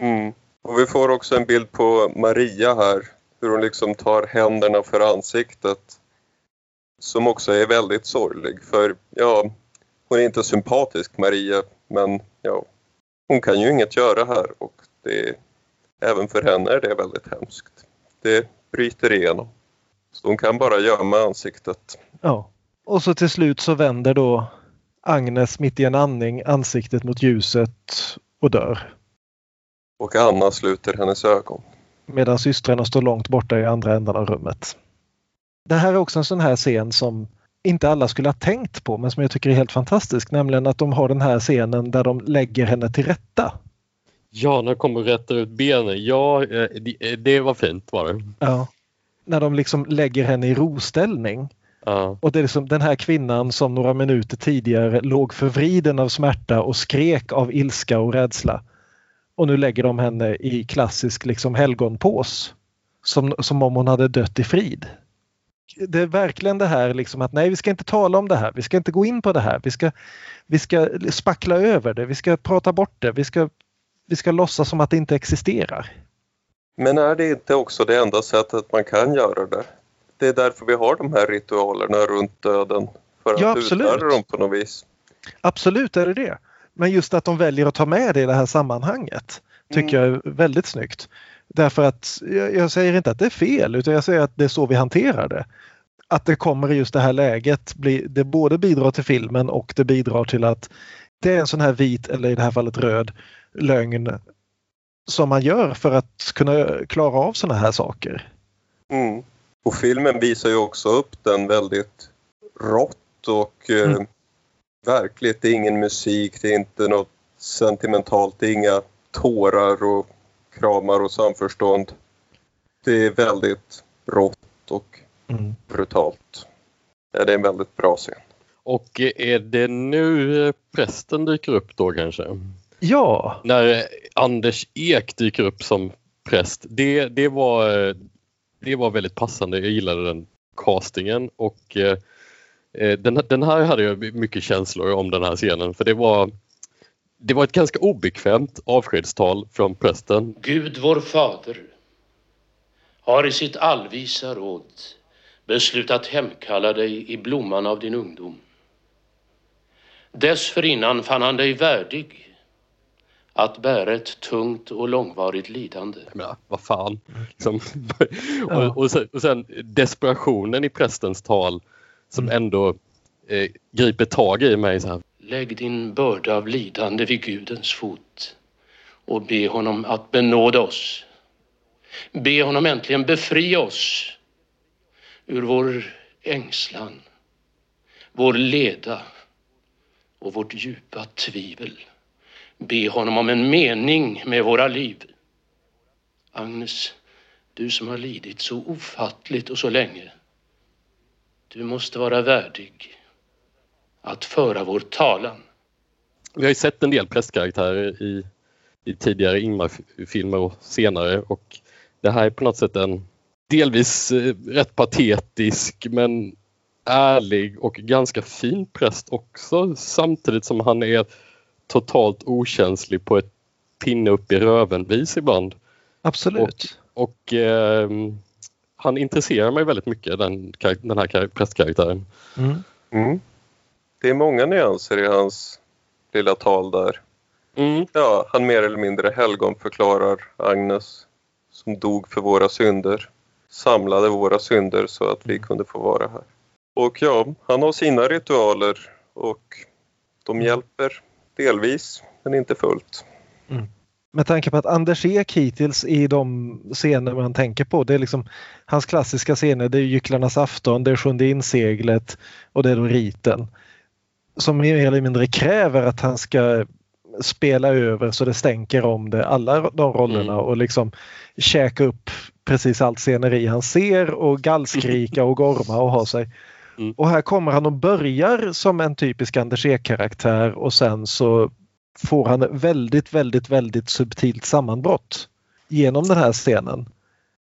Mm. Och vi får också en bild på Maria här hur hon liksom tar händerna för ansiktet. Som också är väldigt sorglig för ja, hon är inte sympatisk Maria men ja, hon kan ju inget göra här och det, även för henne är det väldigt hemskt. Det bryter igenom. Så hon kan bara gömma ansiktet. Ja, och så till slut så vänder då Agnes mitt i en andning ansiktet mot ljuset och dör. Och Anna sluter hennes ögon medan systrarna står långt borta i andra änden av rummet. Det här är också en sån här scen som inte alla skulle ha tänkt på men som jag tycker är helt fantastisk, nämligen att de har den här scenen där de lägger henne till rätta. Ja, när de kommer och rättar ut benen. Ja, eh, eh, det var fint var det. Ja. När de liksom lägger henne i roställning. Ja. Och det är liksom den här kvinnan som några minuter tidigare låg förvriden av smärta och skrek av ilska och rädsla. Och nu lägger de henne i klassisk liksom helgonpås. Som, som om hon hade dött i frid. Det är verkligen det här liksom att nej vi ska inte tala om det här, vi ska inte gå in på det här, vi ska, vi ska spackla över det, vi ska prata bort det, vi ska, vi ska låtsas som att det inte existerar. Men är det inte också det enda sättet man kan göra det? Det är därför vi har de här ritualerna runt döden. För att ja, uthärda dem på något vis. Absolut är det det. Men just att de väljer att ta med det i det här sammanhanget tycker mm. jag är väldigt snyggt. Därför att jag, säger inte att det är fel utan jag säger att det är så vi hanterar det. Att det kommer i just det här läget, det både bidrar till filmen och det bidrar till att det är en sån här vit, eller i det här fallet röd, lögn som man gör för att kunna klara av såna här saker. Mm. Och filmen visar ju också upp den väldigt rått och eh, mm verkligt. Det är ingen musik, det är inte något sentimentalt, det är inga tårar och kramar och samförstånd. Det är väldigt rått och mm. brutalt. Ja, det är en väldigt bra scen. Och är det nu prästen dyker upp då kanske? Ja! När Anders Ek dyker upp som präst. Det, det, var, det var väldigt passande. Jag gillade den castingen och eh, den, den här hade jag mycket känslor om den här scenen för det var det var ett ganska obekvämt avskedstal från prästen. Gud vår fader har i sitt allvisa råd beslutat hemkalla dig i blomman av din ungdom. Dessförinnan fann han dig värdig att bära ett tungt och långvarigt lidande. Ja, vad fan. Liksom. och, och, sen, och sen desperationen i prästens tal som mm. ändå eh, griper tag i mig. Så här. Lägg din börda av lidande vid Gudens fot och be honom att benåda oss. Be honom äntligen befria oss ur vår ängslan, vår leda och vårt djupa tvivel. Be honom om en mening med våra liv. Agnes, du som har lidit så ofattligt och så länge. Du måste vara värdig att föra vår talan. Vi har ju sett en del prästkaraktärer i, i tidigare Ingmar-filmer och senare och det här är på något sätt en delvis eh, rätt patetisk men ärlig och ganska fin präst också samtidigt som han är totalt okänslig på ett pinne upp i röven vis ibland. Absolut. Och, och eh, han intresserar mig väldigt mycket, den, den här prästkaraktären. Mm. Mm. Det är många nyanser i hans lilla tal där. Mm. Ja, han mer eller mindre helgon förklarar Agnes som dog för våra synder, samlade våra synder så att vi kunde få vara här. Och ja, han har sina ritualer och de hjälper delvis, men inte fullt. Med tanke på att Anders Ek hittills i de scener man tänker på, det är liksom hans klassiska scener, det är Gycklarnas afton, det är Sjunde inseglet och det är då riten. Som mer eller mindre kräver att han ska spela över så det stänker om det, alla de rollerna Mm. och liksom käka upp precis allt sceneri han ser och gallskrika och gorma och ha sig. Mm. Och här kommer han och börjar som en typisk Anders Ek-karaktär och sen så får han väldigt, väldigt, väldigt subtilt sammanbrott genom den här scenen.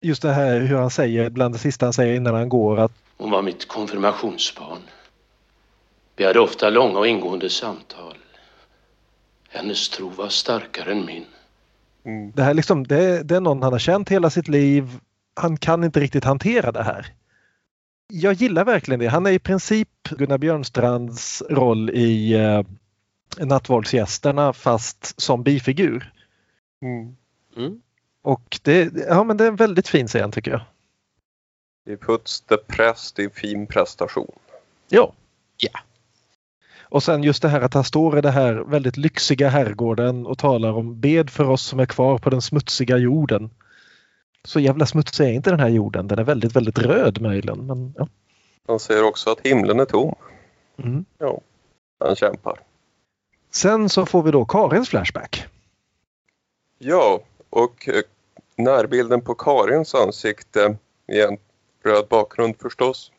Just det här hur han säger, bland det sista han säger innan han går att Hon var mitt konfirmationsbarn. Vi hade ofta långa och ingående samtal. Hennes tro var starkare än min. Mm. det här liksom, det, det är någon han har känt hela sitt liv. Han kan inte riktigt hantera det här. Jag gillar verkligen det. Han är i princip Gunnar Björnstrands roll i eh, Nattvardsgästerna fast som bifigur. Mm. Mm. Och det, ja, men det är en väldigt fin scen tycker jag. Det Puts the Press, det är en fin prestation. Ja. Ja. Och sen just det här att han står i det här väldigt lyxiga herrgården och talar om bed för oss som är kvar på den smutsiga jorden. Så jävla smutsig är inte den här jorden. Den är väldigt, väldigt röd möjligen. Men, ja. Han säger också att himlen är tom. Mm. Han kämpar. Sen så får vi då Karins flashback. Ja, och eh, närbilden på Karins ansikte i en röd bakgrund förstås.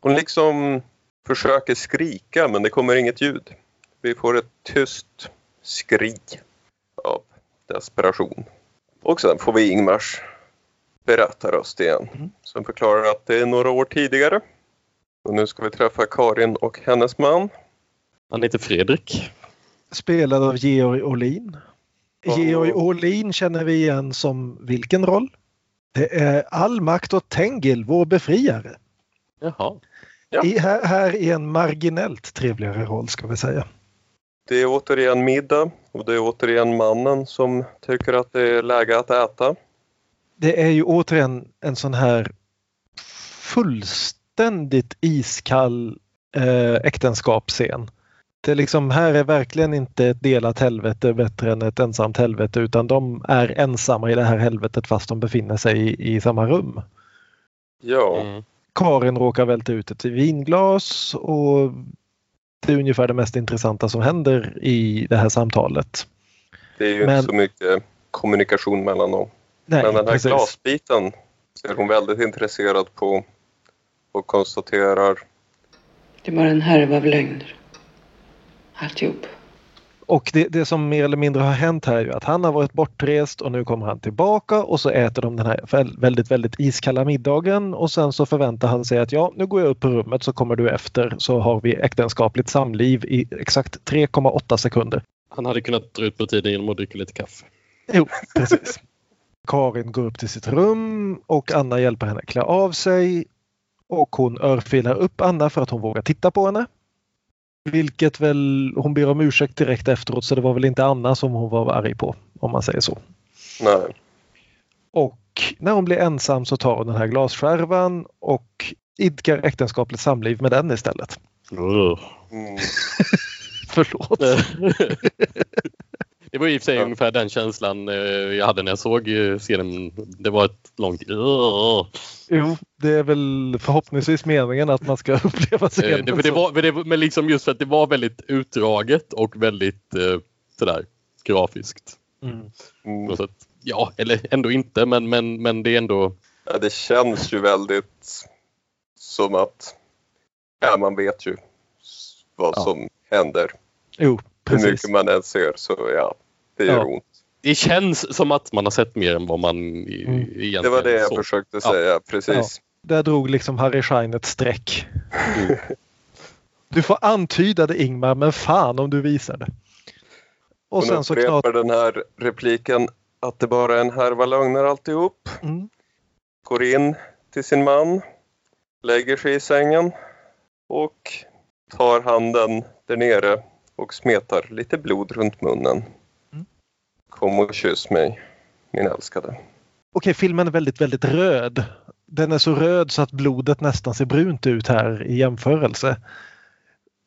Hon liksom försöker skrika men det kommer inget ljud. Vi får ett tyst skrik av desperation. Och sen får vi Ingmars berättarröst igen Mm. som förklarar att det är några år tidigare. Och nu ska vi träffa Karin och hennes man. Han heter Fredrik. Spelad av Georg Åhlin. Oh. Georg Åhlin känner vi igen som vilken roll? Det är All makt åt Tengil, vår befriare. Jaha. Ja. I, här, här är en marginellt trevligare roll ska vi säga. Det är återigen middag och det är återigen mannen som tycker att det är läge att äta. Det är ju återigen en sån här fullständigt iskall eh, äktenskapsscen. Det liksom, här är verkligen inte ett delat helvete bättre än ett ensamt helvete utan de är ensamma i det här helvetet fast de befinner sig i, i samma rum. Ja, Mm. Karin råkar välta ut ett vinglas och det är ungefär det mest intressanta som händer i det här samtalet. det är ju Men- inte så mycket kommunikation mellan dem. Nej, Men den här precis. glasbiten ser hon väldigt intresserad på och konstaterar Det bara en härva av lögner. Alltihop. Och det, det som mer eller mindre har hänt här är ju att han har varit bortrest och nu kommer han tillbaka och så äter de den här väl- väldigt, väldigt iskalla middagen och sen så förväntar han sig att ja, nu går jag upp på rummet så kommer du efter så har vi äktenskapligt samliv i exakt 3,8 sekunder. Han hade kunnat dra ut på tiden genom att dricka lite kaffe. Jo, precis. Karin går upp till sitt rum och Anna hjälper henne klä av sig och hon örfilar upp Anna för att hon vågar titta på henne. Vilket väl hon ber om ursäkt direkt efteråt så det var väl inte Anna som hon var arg på om man säger så. nej, Och när hon blir ensam så tar hon den här glasskärvan och idkar äktenskapligt samliv med den istället. Mm, Förlåt. Det var i och för sig Ja. ungefär den känslan eh, jag hade när jag såg eh, serien. Det var ett långt... Jo, det är väl förhoppningsvis meningen att man ska uppleva Eh, scenen det, det så. var, men, det, men liksom just för att det var väldigt utdraget och väldigt sådär grafiskt. Mm. mm. något sätt. Ja, eller ändå inte, men, men, men det är ändå... Ja, det känns ju väldigt som att ja, man vet ju vad Ja. som händer. Jo, Hur precis. mycket man än ser så ja, det gör Ja. ont. Det känns som att man har sett mer än vad man Mm. egentligen Det var det jag såg. försökte Ja. säga, precis. Där drog liksom Harry Schein ett streck. Du får antyda det Ingmar, men fan om du visar det. Och Hon sen så upprepar knatar... den här repliken att det bara är en härva lögner alltihop. Mm. Går in till sin man, lägger sig i sängen och tar handen där nere och smetar lite blod runt munnen. Kom och kyss mig, min älskade. Okej, filmen är väldigt, väldigt röd. Den är så röd så att blodet nästan ser brunt ut här i jämförelse.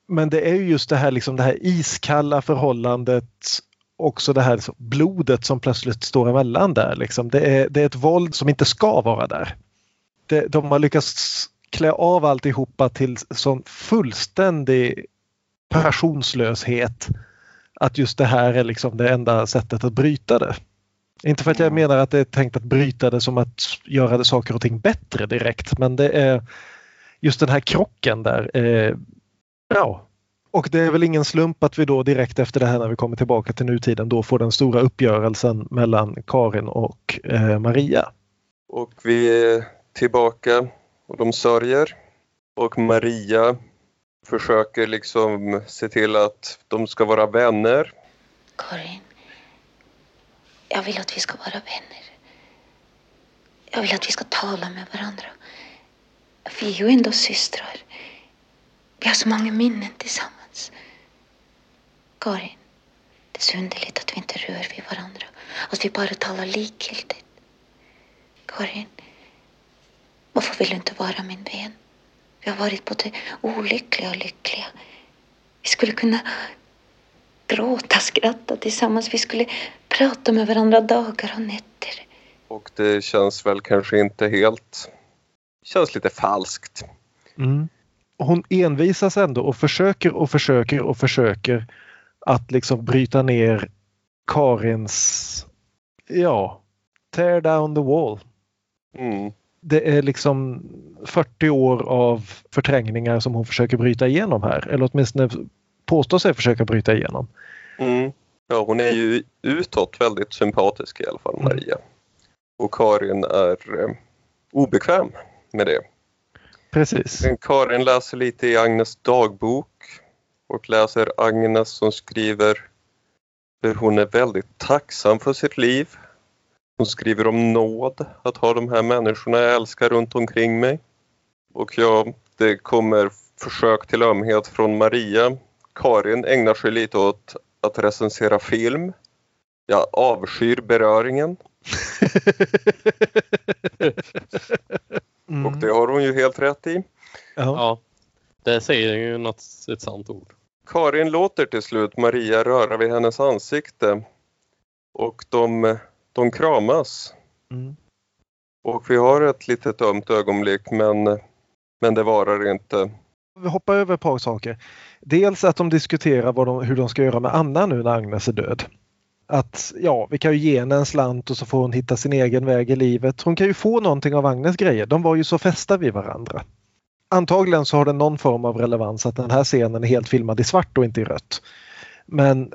Men det är ju just det här, liksom det här iskalla förhållandet också det här blodet som plötsligt står emellan där. Liksom. Det, är, det är ett våld som inte ska vara där. Det, de har lyckats klä av alltihopa till sån fullständig passionslöshet att just det här är liksom det enda sättet att bryta det. Inte för att jag menar att det är tänkt att bryta det som att göra det saker och ting bättre direkt men det är just den här krocken där. Eh, ja. Och det är väl ingen slump att vi då direkt efter det här när vi kommer tillbaka till nutiden då får den stora uppgörelsen mellan Karin och eh, Maria. Och vi är tillbaka och de sörjer. Och Maria försöker liksom se till att de ska vara vänner. Karin, jag vill att vi ska vara vänner. Jag vill att vi ska tala med varandra. Vi är ju ändå systrar. Vi har så många minnen tillsammans. Karin, det är så underligt att vi inte rör vid varandra. Att vi bara talar likgiltigt. Karin, varför vill du inte vara min vän? Vi har varit både olyckliga och lyckliga. Vi skulle kunna gråta, skratta tillsammans. Vi skulle prata med varandra dagar och nätter. Och det känns väl kanske inte helt... känns lite falskt. Mm. Hon envisas ändå och försöker och försöker och försöker att liksom bryta ner Karins, ja, tear down the wall. Mm. Det är liksom 40 år av förträngningar som hon försöker bryta igenom här. Eller åtminstone påstår sig försöka bryta igenom. Mm. Ja, hon är ju utåt väldigt sympatisk i alla fall, Mm. Maria. Och Karin är eh, obekväm med det. Precis. Men Karin läser lite i Agnes dagbok och läser Agnes som skriver hur hon är väldigt tacksam för sitt liv. Hon skriver om nåd, att ha de här människorna jag älskar runt omkring mig. Och ja, det kommer försök till ömhet från Maria. Karin ägnar sig lite åt att recensera film. Jag avskyr beröringen Mm. och det har hon ju helt rätt i. Ja. Ja, det säger ju något, ett sant ord. Karin låter till slut Maria röra vid hennes ansikte och de, de kramas. Mm. Och vi har ett litet ömt ögonblick men, men det varar inte. Vi hoppar över ett par saker. Dels att de diskuterar vad de, hur de ska göra med Anna nu när Agnes är död. Att ja, vi kan ju ge henne en slant och så får hon hitta sin egen väg i livet. Hon kan ju få någonting av Agnes grejer. De var ju så fästa vid varandra. Antagligen så har den någon form av relevans att den här scenen är helt filmad i svart och inte i rött. Men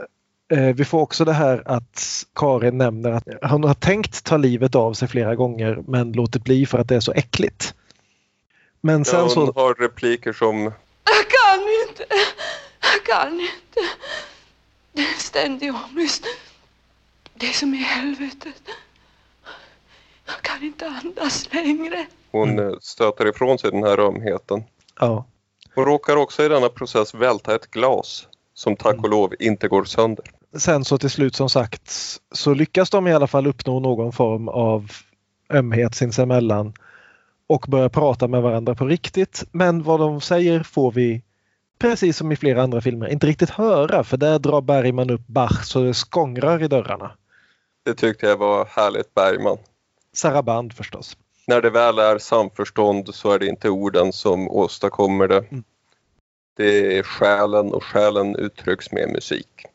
vi får också det här att Karin nämner att hon har tänkt ta livet av sig flera gånger men låtit bli för att det är så äckligt. Men sen Ja, så... hon har repliker som Jag kan inte. Jag kan inte. Det är ständig ångest. Det är som i helvetet. Jag kan inte andas längre. hon eh, stöter ifrån sig den här ömheten. Ja. Hon råkar också i denna process välta ett glas som tack och lov inte går sönder. Sen så till slut som sagt så lyckas de i alla fall uppnå någon form av ömhet sinsemellan och börja prata med varandra på riktigt. Men vad de säger får vi precis som i flera andra filmer inte riktigt höra för där drar Bergman upp Bach så det skångrar i dörrarna. Det tyckte jag var härligt Bergman. Saraband förstås. När det väl är samförstånd så är det inte orden som åstadkommer det. Mm. Det är själen och själen uttrycks med musik.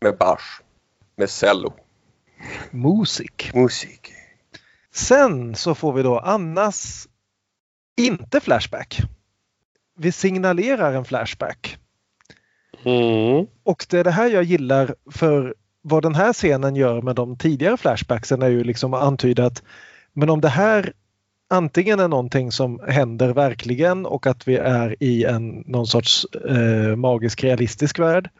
Med bars. Med cello. Musik. Musik. Sen så får vi då Annas inte Flashback. Vi signalerar en Flashback. Mm. Och det är det här jag gillar för vad den här scenen gör med de tidigare flashbacksen är ju liksom att antyda att men om det här antingen är någonting som händer verkligen och att vi är i en någon sorts eh, magisk realistisk värld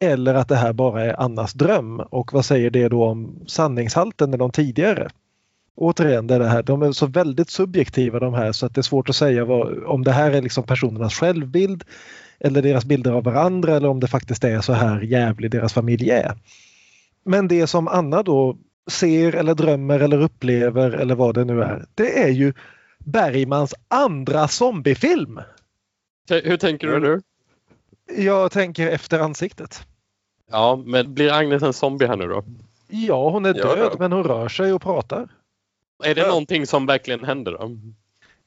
eller att det här bara är Annas dröm och vad säger det då om sanningshalten i de tidigare? Återigen, det är det här, de är så väldigt subjektiva de här så att det är svårt att säga vad, om det här är liksom personernas självbild eller deras bilder av varandra eller om det faktiskt är så här jävlig deras familj är. Men det som Anna då ser eller drömmer eller upplever eller vad det nu är, det är ju Bergmans andra zombiefilm. Hur tänker du nu? Jag tänker efter ansiktet. Ja, men blir Agnes en zombie här nu då? Ja, hon är död ja. men hon rör sig och pratar. Är det Ja. någonting som verkligen händer då?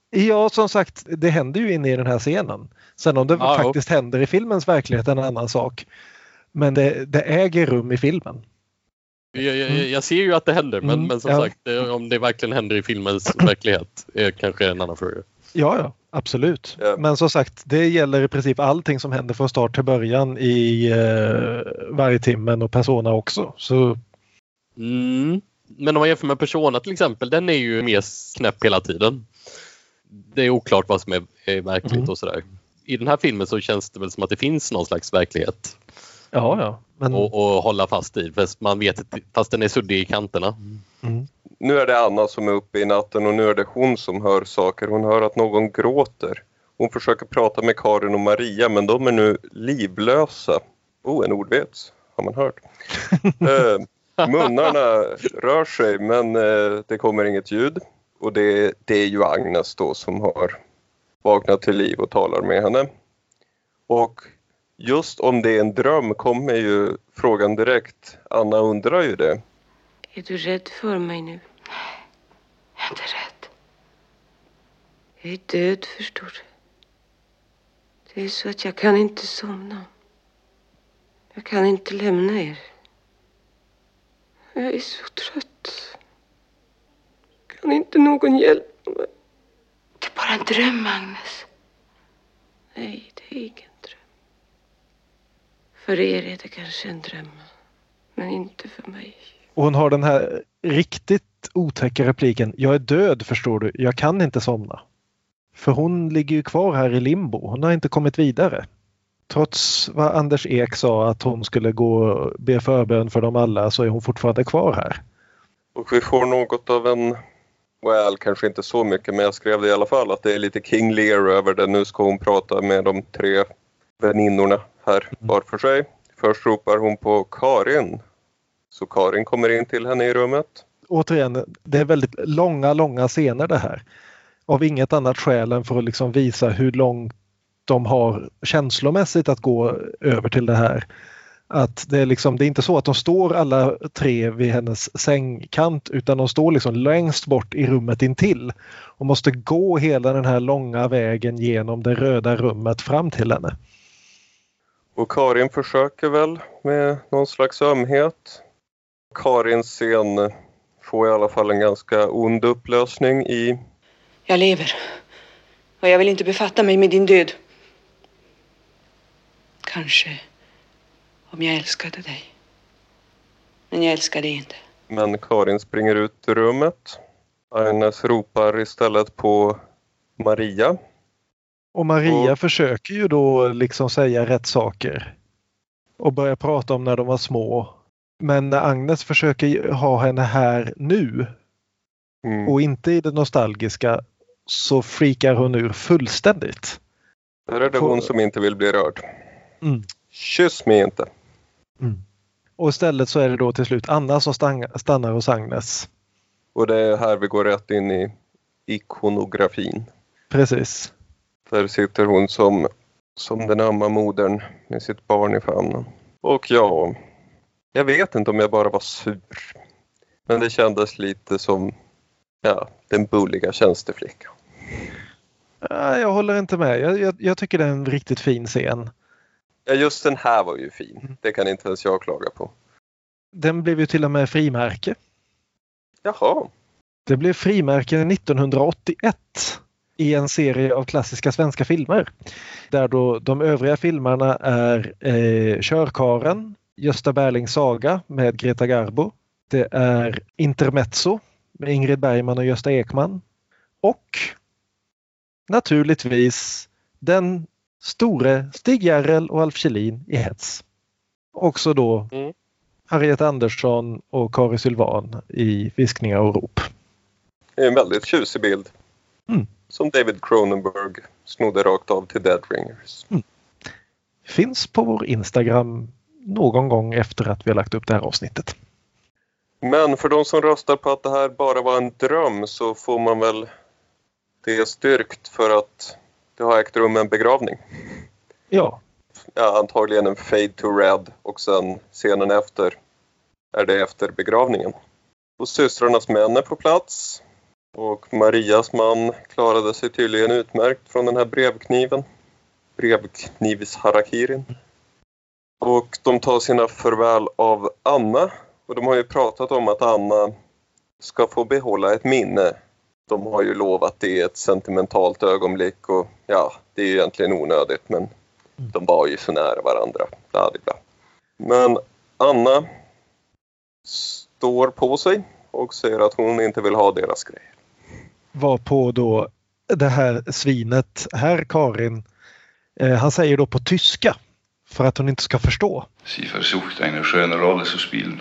Ja, som sagt, det händer ju inne i den här scenen. Sen om det Ja, faktiskt händer i filmens verklighet är en annan sak. Men det, det äger rum i filmen. Jag, jag, jag ser ju att det händer men, Mm, men som ja. sagt om det verkligen händer i filmens verklighet är kanske en annan fråga. Ja, ja, absolut. Ja. Men som sagt, det gäller i princip allting som händer från start till början i eh, varje timmen och Persona också. Så Mm. Men om man jämför med Persona till exempel, den är ju mer knäpp hela tiden. Det är oklart vad som är, är verkligt Mm. och sådär. I den här filmen så känns det väl som att det finns någon slags verklighet ja, ja. Men, att att hålla fast i fast man vet fast den är suddig i kanterna. mm. Nu är det Anna som är uppe i natten och nu är det hon som hör saker. Hon hör att någon gråter. Hon försöker prata med Karin och Maria men de är nu livlösa. Oh, en ordvits har man hört. eh, munnarna rör sig men eh, det kommer inget ljud. Och det, det är ju Agnes då som har vaknat till liv och talar med henne. Och just om det är en dröm kommer ju frågan direkt. Anna undrar ju det. Är du rädd för mig nu? Nej, Jag är inte rädd. Jag är död, förstår du. Det är så att jag kan inte somna. Jag kan inte lämna er. Jag är så trött. Kan inte någon hjälpa mig? Det är bara en dröm, Agnes. Nej, det är ingen. För er är det kanske en dröm, men inte för mig. Och hon har den här riktigt otäcka repliken. Jag är död förstår du. Jag kan inte somna. För hon ligger ju kvar här i limbo. Hon har inte kommit vidare. Trots vad Anders Ek sa att hon skulle gå och be förbön för dem alla så är hon fortfarande kvar här. Och vi får något av en, well kanske inte så mycket men jag skrev det i alla fall att det är lite King Lear över det. Nu ska hon prata med de tre väninnorna här var för sig. Först ropar hon på Karin. Så Karin kommer in till henne i rummet. Återigen, det är väldigt långa, långa scener det här. Av inget annat skäl än för att liksom visa hur långt de har känslomässigt att gå över till det här. Att det är liksom, det är inte så att de står alla tre vid hennes sängkant utan de står liksom längst bort i rummet intill och måste gå hela den här långa vägen genom det röda rummet fram till henne. Och Karin försöker väl med någon slags ömhet. Karins scen får i alla fall en ganska ond upplösning i Jag lever. Och jag vill inte befatta mig med din död. Kanske om jag älskade dig. Men jag älskar dig inte. Men Karin springer ut ur rummet. Agnes ropar istället på Maria. Och Maria Och- försöker ju då liksom säga rätt saker. Och börja prata om när de var små. Men när Agnes försöker ha henne här nu Mm. och inte i det nostalgiska så freakar hon ur fullständigt. Där är det hon som inte vill bli rörd. Mm. Kyss mig inte. Och istället så är det då till slut Anna som stannar hos Agnes. Och det är här vi går rätt in i ikonografin. Precis. Där sitter hon som, som den ömma modern med sitt barn i famnen. Och ja, jag vet inte om jag bara var sur. Men det kändes lite som ja, den bulliga tjänsteflickan. Ja, Jag håller inte med. Jag, jag, jag tycker det är en riktigt fin scen. Ja, just den här var ju fin. Det kan inte ens jag klaga på. Den blev ju till och med frimärke. Jaha, Det blev frimärke 1981 i en serie av klassiska svenska filmer. Där då de övriga filmerna är eh, Körkaren, Gösta Berlings saga med Greta Garbo. Det är Intermezzo med Ingrid Bergman och Gösta Ekman. Och naturligtvis den store Stig Järrel och Alf Kjellin i Hets. Också då Mm. Harriet Andersson och Kari Sylvan i Viskningar och rop. det är en väldigt tjusig bild. Mm. Som David Cronenberg snodde rakt av till Dead Ringers. Finns på vår Instagram någon gång efter att vi har lagt upp det här avsnittet. Men för de som röstar på att det här bara var en dröm så får man väl det styrkt för att det har ägt rum en begravning. Ja, ja, antagligen en fade to red och sen scenen efter är det efter begravningen. Och systrarnas män är på plats och Marias man klarade sig tydligen utmärkt från den här brevkniven. Brevknivsharakirin. Och de tar sina farväl av Anna och de har ju pratat om att Anna ska få behålla ett minne. De har ju lovat det ett sentimentalt ögonblick och ja, det är ju egentligen onödigt men de var ju så nära varandra. Bla, bla. Men Anna står på sig och säger att hon inte vill ha deras grejer. Var på då det här svinet, herr Karin, eh, han säger då på tyska för att hon inte ska förstå. Sie versucht eine schöne Rolle zu spielen,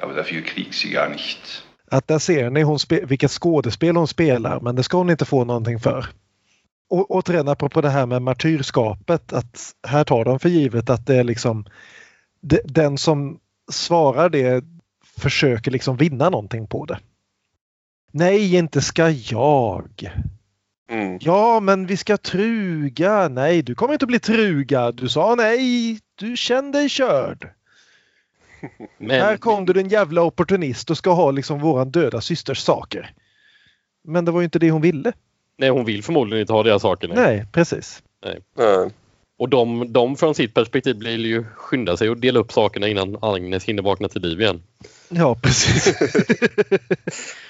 aber dafür kriegt sie gar nicht. Att där ser ni hon vilket skådespel hon spelar men det ska hon inte få någonting för. Och återigen apropå det här med martyrskapet att här tar de för givet att det är liksom de- den som svarar det försöker liksom vinna någonting på det. Nej, inte ska jag. Mm. Ja, men vi ska truga. Nej, du kommer inte att bli truga. Du sa nej. Du kände dig körd. Men, Här kom du den jävla opportunist och ska ha liksom våran döda systers saker. Men det var ju inte det hon ville. nej, hon vill förmodligen inte ha deras saker. Nej. Nej, precis. Nej. Och de, de från sitt perspektiv blir ju skynda sig och dela upp sakerna innan Agnes hinner vakna till liv igen. Ja, precis.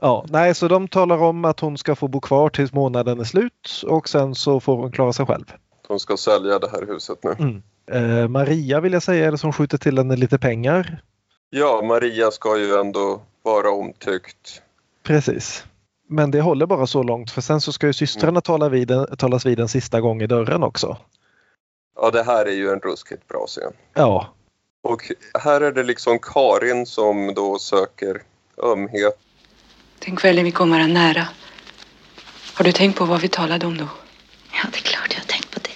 ja, nej, så de talar om att hon ska få bo kvar tills månaden är slut och sen så får hon klara sig själv. De ska sälja det här huset nu. Mm. Eh, Maria vill jag säga är det som skjuter till henne lite pengar. Ja, Maria ska ju ändå vara omtyckt. Precis. Men det håller bara så långt för sen så ska ju systrarna tala vid, talas vid en sista gång i dörren också. Ja, det här är ju en ruskigt bra scen. Ja, Och här är det liksom Karin som då söker ömhet. Den kvällen vi kommer är nära. Har du tänkt på vad vi talade om då? Ja, det är klart jag har tänkt på det.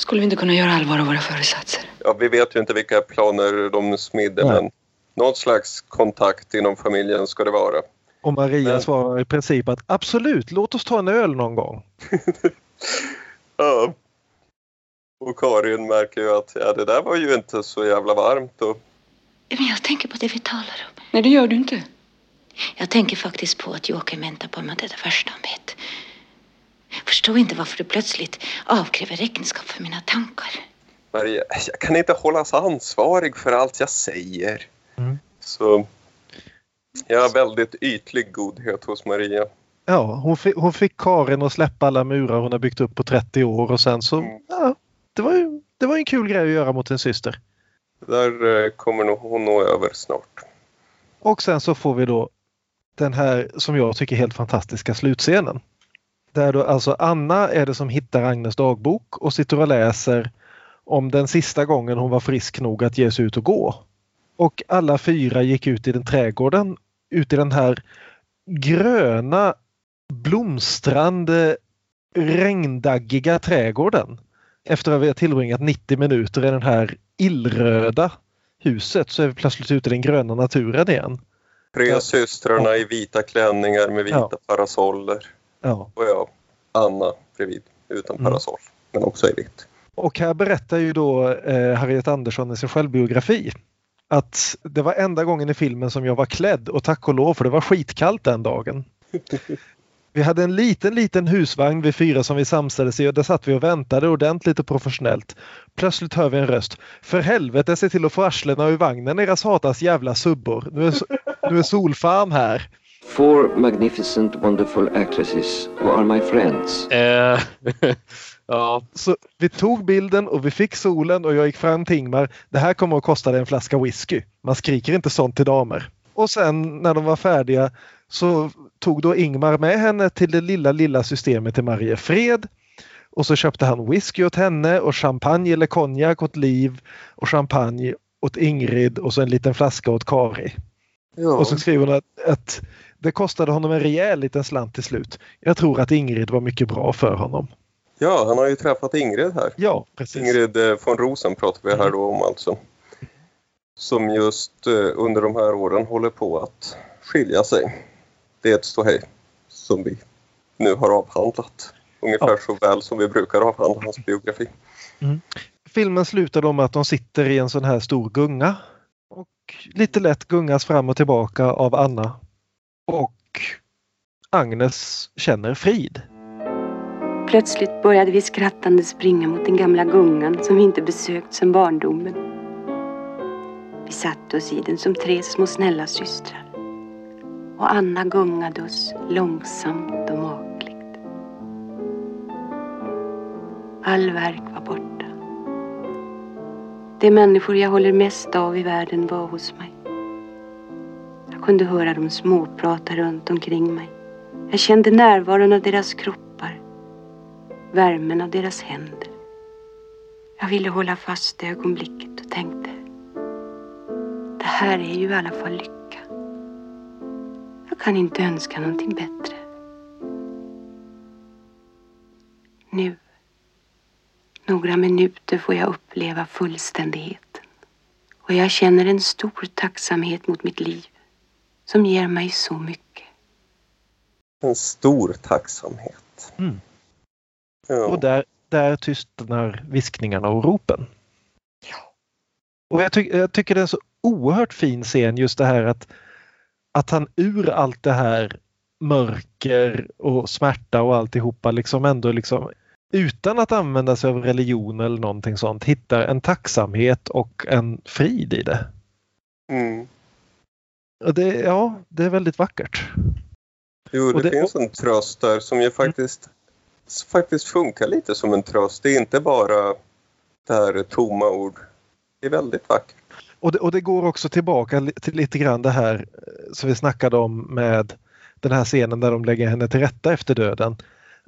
Skulle vi inte kunna göra allvar av våra föresatser? Ja, vi vet ju inte vilka planer de smidde, Nej. men någon slags kontakt inom familjen ska det vara. och Maria Men- svarar i princip att absolut, låt oss ta en öl någon gång. Ja. Och Karin märker ju att ja, det där var ju inte så jävla varmt. Och, Men jag tänker på det vi talar om. Nej, det gör du inte. Jag tänker faktiskt på att Joakim väntar på mig det värsta han vet. Förstår inte varför du plötsligt avkräver räkenskap för mina tankar. Maria, jag kan inte hållas ansvarig för allt jag säger. Mm. Så ja, väldigt ytlig godhet hos Maria. Ja, hon, fi- hon fick Karin att släppa alla murar hon har byggt upp på 30 år och sen så, Mm. ja, det var ju det var en kul grej att göra mot en syster. Där eh, kommer nog hon nå över snart. Och sen så får vi då den här som jag tycker helt fantastiska slutscenen. Där då alltså Anna är det som hittar Agnes dagbok och sitter och läser om den sista gången hon var frisk nog att ge sig ut och gå. Och alla fyra gick ut i den trädgården, ut i den här gröna blomstrande regndaggiga trädgården. Efter att vi har tillbringat 90 minuter i det här illröda huset så är vi plötsligt ute i den gröna naturen igen. Tre systrarna i vita klänningar med vita Ja. parasoller. Ja. Och jag, Anna bredvid, utan Mm. parasoll. Men också i vitt. Och här berättar ju då eh, Harriet Andersson i sin självbiografi att det var enda gången i filmen som jag var klädd och tack och lov för det var skitkallt den dagen. Vi hade en liten, liten husvagn vid fyra som vi samsades i och där satt vi och väntade ordentligt och professionellt. Plötsligt hör vi en röst. För helvete, se till att få arslena ur vagnen era satans jävla subbor. Nu är, nu är Solfan här. Four magnificent, wonderful actresses who are my friends. Eh, ja, Så vi tog bilden och vi fick solen och jag gick fram till Ingmar. Det här kommer att kosta dig en flaska whisky. Man skriker inte sånt till damer. Och sen när de var färdiga så tog då Ingmar med henne till det lilla, lilla systemet i Mariefred. Och så köpte han whisky åt henne och champagne eller konjak åt Liv och champagne åt Ingrid och så en liten flaska åt Kari. Ja. Och så skriver hon att, att det kostade honom en rejäl liten slant till slut. Jag tror att Ingrid var mycket bra för honom. ja, han har ju träffat Ingrid här. Ja, precis. Ingrid eh, von Rosen pratar vi här då om alltså. Som just eh, under de här åren håller på att skilja sig. Det är ett ståhej som vi nu har avhandlat. ungefär så väl som vi brukar avhandla hans biografi. Filmen slutar då med att de sitter i en sån här stor gunga och lite lätt gungas fram och tillbaka av Anna. Och Agnes känner frid. Plötsligt började vi skrattande springa mot den gamla gungan som vi inte besökt sedan barndomen. Vi satte oss i den som tre små snälla systrar. Och Anna gungade oss långsamt och makligt. All verk var borta. De människor jag håller mest av i världen var hos mig. Jag kunde höra dem småprata runt omkring mig. Jag kände närvaron av deras kroppar, värmen av deras händer. Jag ville hålla fast ögonblicket och tänkte. Det här är ju i alla fall lycka. Jag kan inte önska någonting bättre. Nu, några minuter får jag uppleva fullständigheten. Och jag känner en stor tacksamhet mot mitt liv som ger mig så mycket. En stor tacksamhet. Mm. Ja. Och där, där tystnar viskningarna och ropen. Och jag, ty jag tycker det är en så oerhört fin scen just det här att, att han ur allt det här mörker och smärta och alltihopa liksom ändå liksom utan att använda sig av religion eller någonting sånt hittar en tacksamhet och en frid i det. Mm. Och det, ja, det är väldigt vackert. Jo, det, det- finns en tröst där som ju faktiskt, faktiskt funkar lite som en tröst. Det är inte bara det här tomma ord. Det är väldigt vackert. Och det, och det går också tillbaka till lite grann det här eh, som vi snackade om med den här scenen där de lägger henne till rätta efter döden.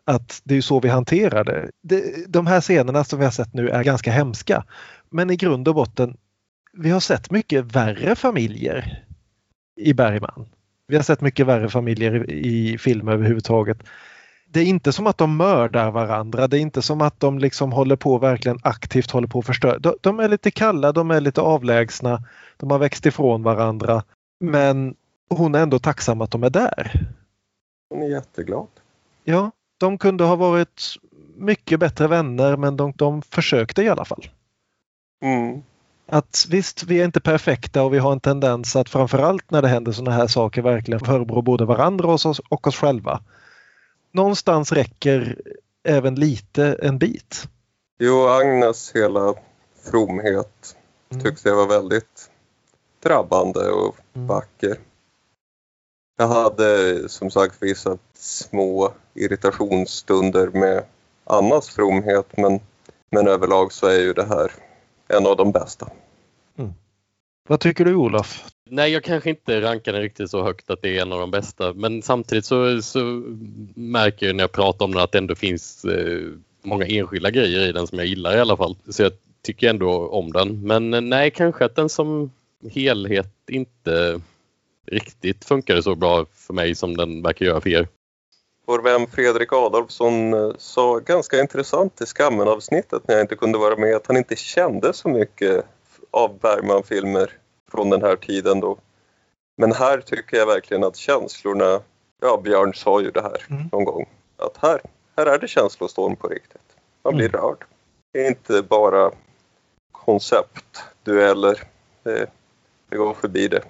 Att det är ju så vi hanterar det. det. De här scenerna som vi har sett nu är ganska hemska. Men i grund och botten, vi har sett mycket värre familjer i Bergman. Vi har sett mycket värre familjer i, i film överhuvudtaget. Det är inte som att de mördar varandra. Det är inte som att de liksom håller på verkligen aktivt håller på att förstöra. De, de är lite kalla, de är lite avlägsna. De har växt ifrån varandra. Men hon är ändå tacksam att de är där. Hon är jätteglad. Ja, de kunde ha varit mycket bättre vänner men de, de försökte i alla fall. Mm. Att visst, vi är inte perfekta och vi har en tendens att framförallt när det händer sådana här saker verkligen förebrå både varandra och oss, och oss själva. Någonstans räcker även lite en bit. Jo, Agnes hela fromhet Mm. tyckte jag var väldigt drabbande och Mm. vacker. Jag hade som sagt vissa små irritationsstunder med Annas fromhet men, men överlag så är ju det här en av de bästa. Vad tycker du Olof? Nej, jag kanske inte rankar den riktigt så högt att det är en av de bästa. Men samtidigt så, så märker jag när jag pratar om den att det ändå finns eh, många enskilda grejer i den som jag gillar i alla fall. Så jag tycker ändå om den. Men eh, nej, kanske att den som helhet inte riktigt funkade så bra för mig som den verkar göra för er. Vår vän Fredrik Adolfsson eh, sa ganska intressant i Skammen-avsnittet när jag inte kunde vara med att han inte kände så mycket av Bergman-filmer från den här tiden då. Men här tycker jag verkligen att känslorna, ja Björn sa ju det här Mm. någon gång, att här, här är det känslostorm på riktigt. Man blir Mm. rörd. Det är inte bara konceptdueller. Det, det går förbi det.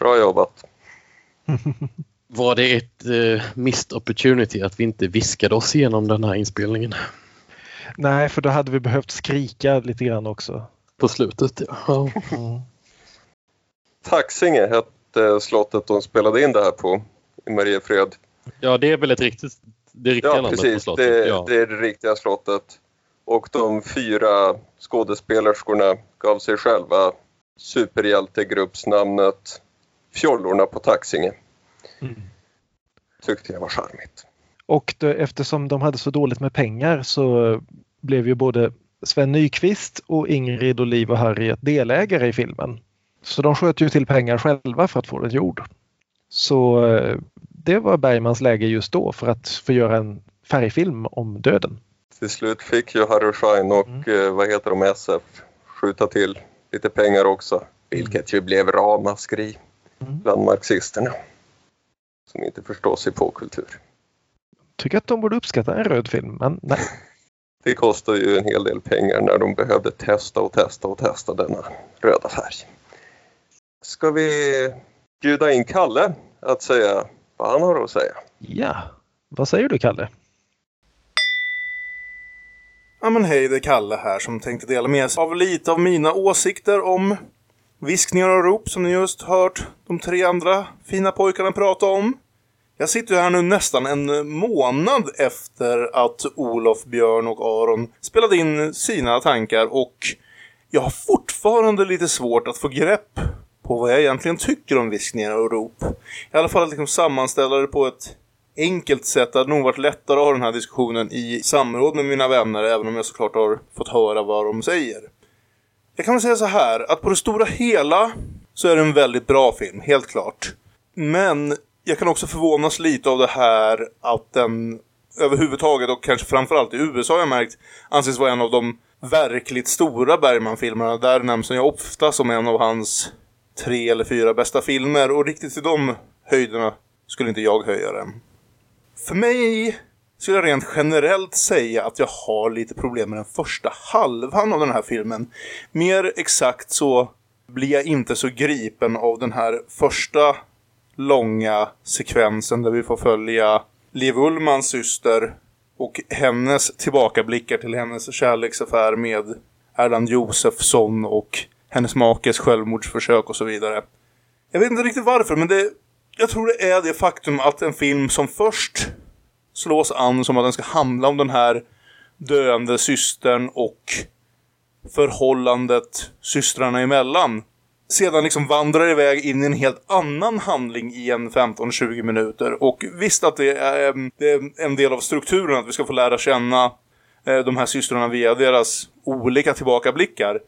Bra jobbat. Var det ett eh, missed opportunity att vi inte viskade oss igenom den här inspelningen? Nej, för då hade vi behövt skrika lite grann också. På slutet, ja. Mm. Taxinge hette slottet de spelade in det här på i Mariefred. Ja, det är väl ett riktigt, det riktiga Ja, namnet på precis. slottet. Det, ja. det är det riktiga slottet. Och de fyra skådespelerskorna gav sig själva superhjältegruppsnamnet Fjollorna på Taxinge. Mm. Tyckte jag var charmigt. Och då, eftersom de hade så dåligt med pengar så blev ju både Sven Nykvist och Ingrid och Liv och Harriet delägare i filmen. Så de sköt ju till pengar själva för att få den gjord. Så eh, det var Bergmans läge just då för att få göra en färgfilm om döden. Till slut fick ju Harry Schein och Mm. eh, vad heter de, SF skjuta till lite pengar också. Vilket ju blev ramaskri Mm. bland marxisterna. Som inte förstår sig på kultur. tycker att de borde uppskatta en röd film, men nej. Det kostar ju en hel del pengar när de behövde testa och testa och testa denna röda färg. Ska vi bjuda in Kalle att säga vad han har att säga? Ja, vad säger du Kalle? Ja men hej, det är Kalle här som tänkte dela med sig av lite av mina åsikter om viskningar och rop som ni just hört de tre andra fina pojkarna prata om. Jag sitter här nu nästan en månad efter att Olof, Björn och Aron spelade in sina tankar och jag har fortfarande lite svårt att få grepp på vad jag egentligen tycker om viskningar och rop. I alla fall att liksom sammanställa det på ett enkelt sätt. Det hade nog varit lättare att ha den här diskussionen i samråd med mina vänner, även om jag såklart har fått höra vad de säger. Jag kan väl säga så här, att på det stora hela så är det en väldigt bra film, helt klart. Men jag kan också förvånas lite av det här att den överhuvudtaget och kanske framförallt i USA har jag märkt anses vara en av de verkligt stora Bergman-filmerna. Där nämns den ju ofta som en av hans tre eller fyra bästa filmer och riktigt till de höjderna skulle inte jag höja den. För mig skulle jag rent generellt säga att jag har lite problem med den första halvan av den här filmen. Mer exakt så blir jag inte så gripen av den här första långa sekvensen där vi får följa Liv Ullmans syster och hennes tillbakablickar till hennes kärleksaffär med Erland Josefsson och hennes makes självmordsförsök och så vidare. Jag vet inte riktigt varför, men det, jag tror det är det faktum att en film som först slås an som att den ska handla om den här döende systern och förhållandet systrarna emellan sedan liksom vandrar iväg in i en helt annan handling i en 15-20 minuter. Och visst att det är, eh, det är, en del av strukturen att vi ska få lära känna eh, de här systrarna via deras olika tillbakablickar.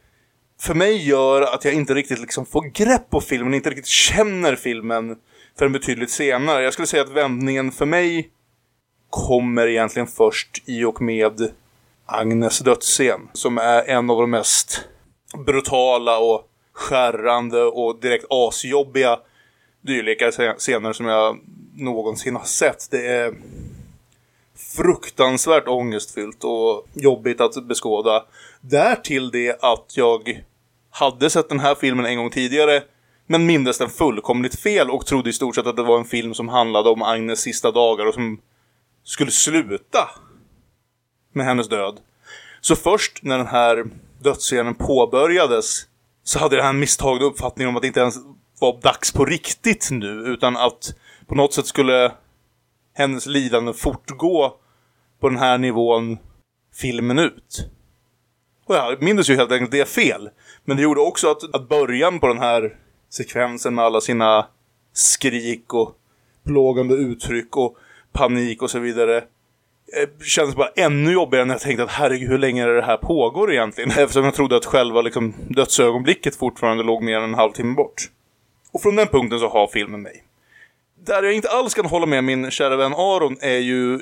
För mig gör att jag inte riktigt liksom får grepp på filmen, inte riktigt känner filmen förrän betydligt senare. Jag skulle säga att vändningen för mig kommer egentligen först i och med Agnes dödsscen. Som är en av de mest brutala och skärrande och direkt asjobbiga dylika scener som jag någonsin har sett. Det är fruktansvärt ångestfyllt och jobbigt att beskåda. Därtill det att jag hade sett den här filmen en gång tidigare men mindes den fullkomligt fel och trodde i stort sett att det var en film som handlade om Agnes sista dagar och som skulle sluta med hennes död. Så först när den här dödsscenen påbörjades så hade jag en misstagna uppfattning om att det inte ens var dags på riktigt nu utan att på något sätt skulle hennes lidande fortgå på den här nivån filmen ut. Och jag minns ju helt enkelt det fel. Men det gjorde också att, att början på den här sekvensen med alla sina skrik och plågande uttryck och panik och så vidare Eh, kändes bara ännu jobbigare när jag tänkte att herregud hur länge är det här pågår egentligen? Eftersom jag trodde att själva liksom, dödsögonblicket fortfarande låg mer än en halvtimme bort. Och från den punkten så har filmen mig. Där jag inte alls kan hålla med min kära vän Aron är ju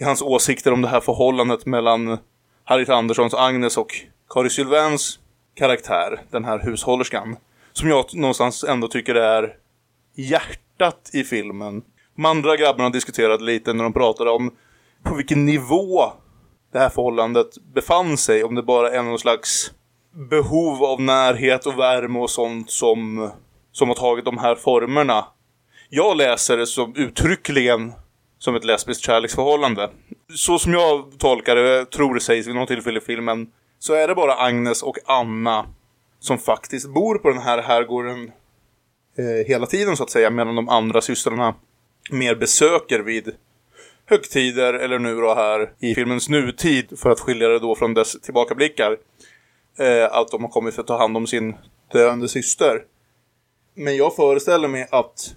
i hans åsikter om det här förhållandet mellan Harriet Anderssons Agnes och Kari Sylvans karaktär, den här hushållerskan. Som jag någonstans ändå tycker är hjärtat i filmen. De andra grabbarna diskuterade lite när de pratade om på vilken nivå det här förhållandet befann sig. Om det bara är någon slags behov av närhet och värme och sånt som, som har tagit de här formerna. Jag läser det som uttryckligen som ett lesbiskt kärleksförhållande. Så som jag tolkar det, jag tror det sägs vid något tillfälle i filmen, så är det bara Agnes och Anna som faktiskt bor på den här herrgården eh, hela tiden så att säga, medan de andra systrarna mer besöker vid högtider eller nu då här i filmens nutid för att skilja det då från dess tillbakablickar. Eh, att de har kommit för att ta hand om sin döende syster. Men jag föreställer mig att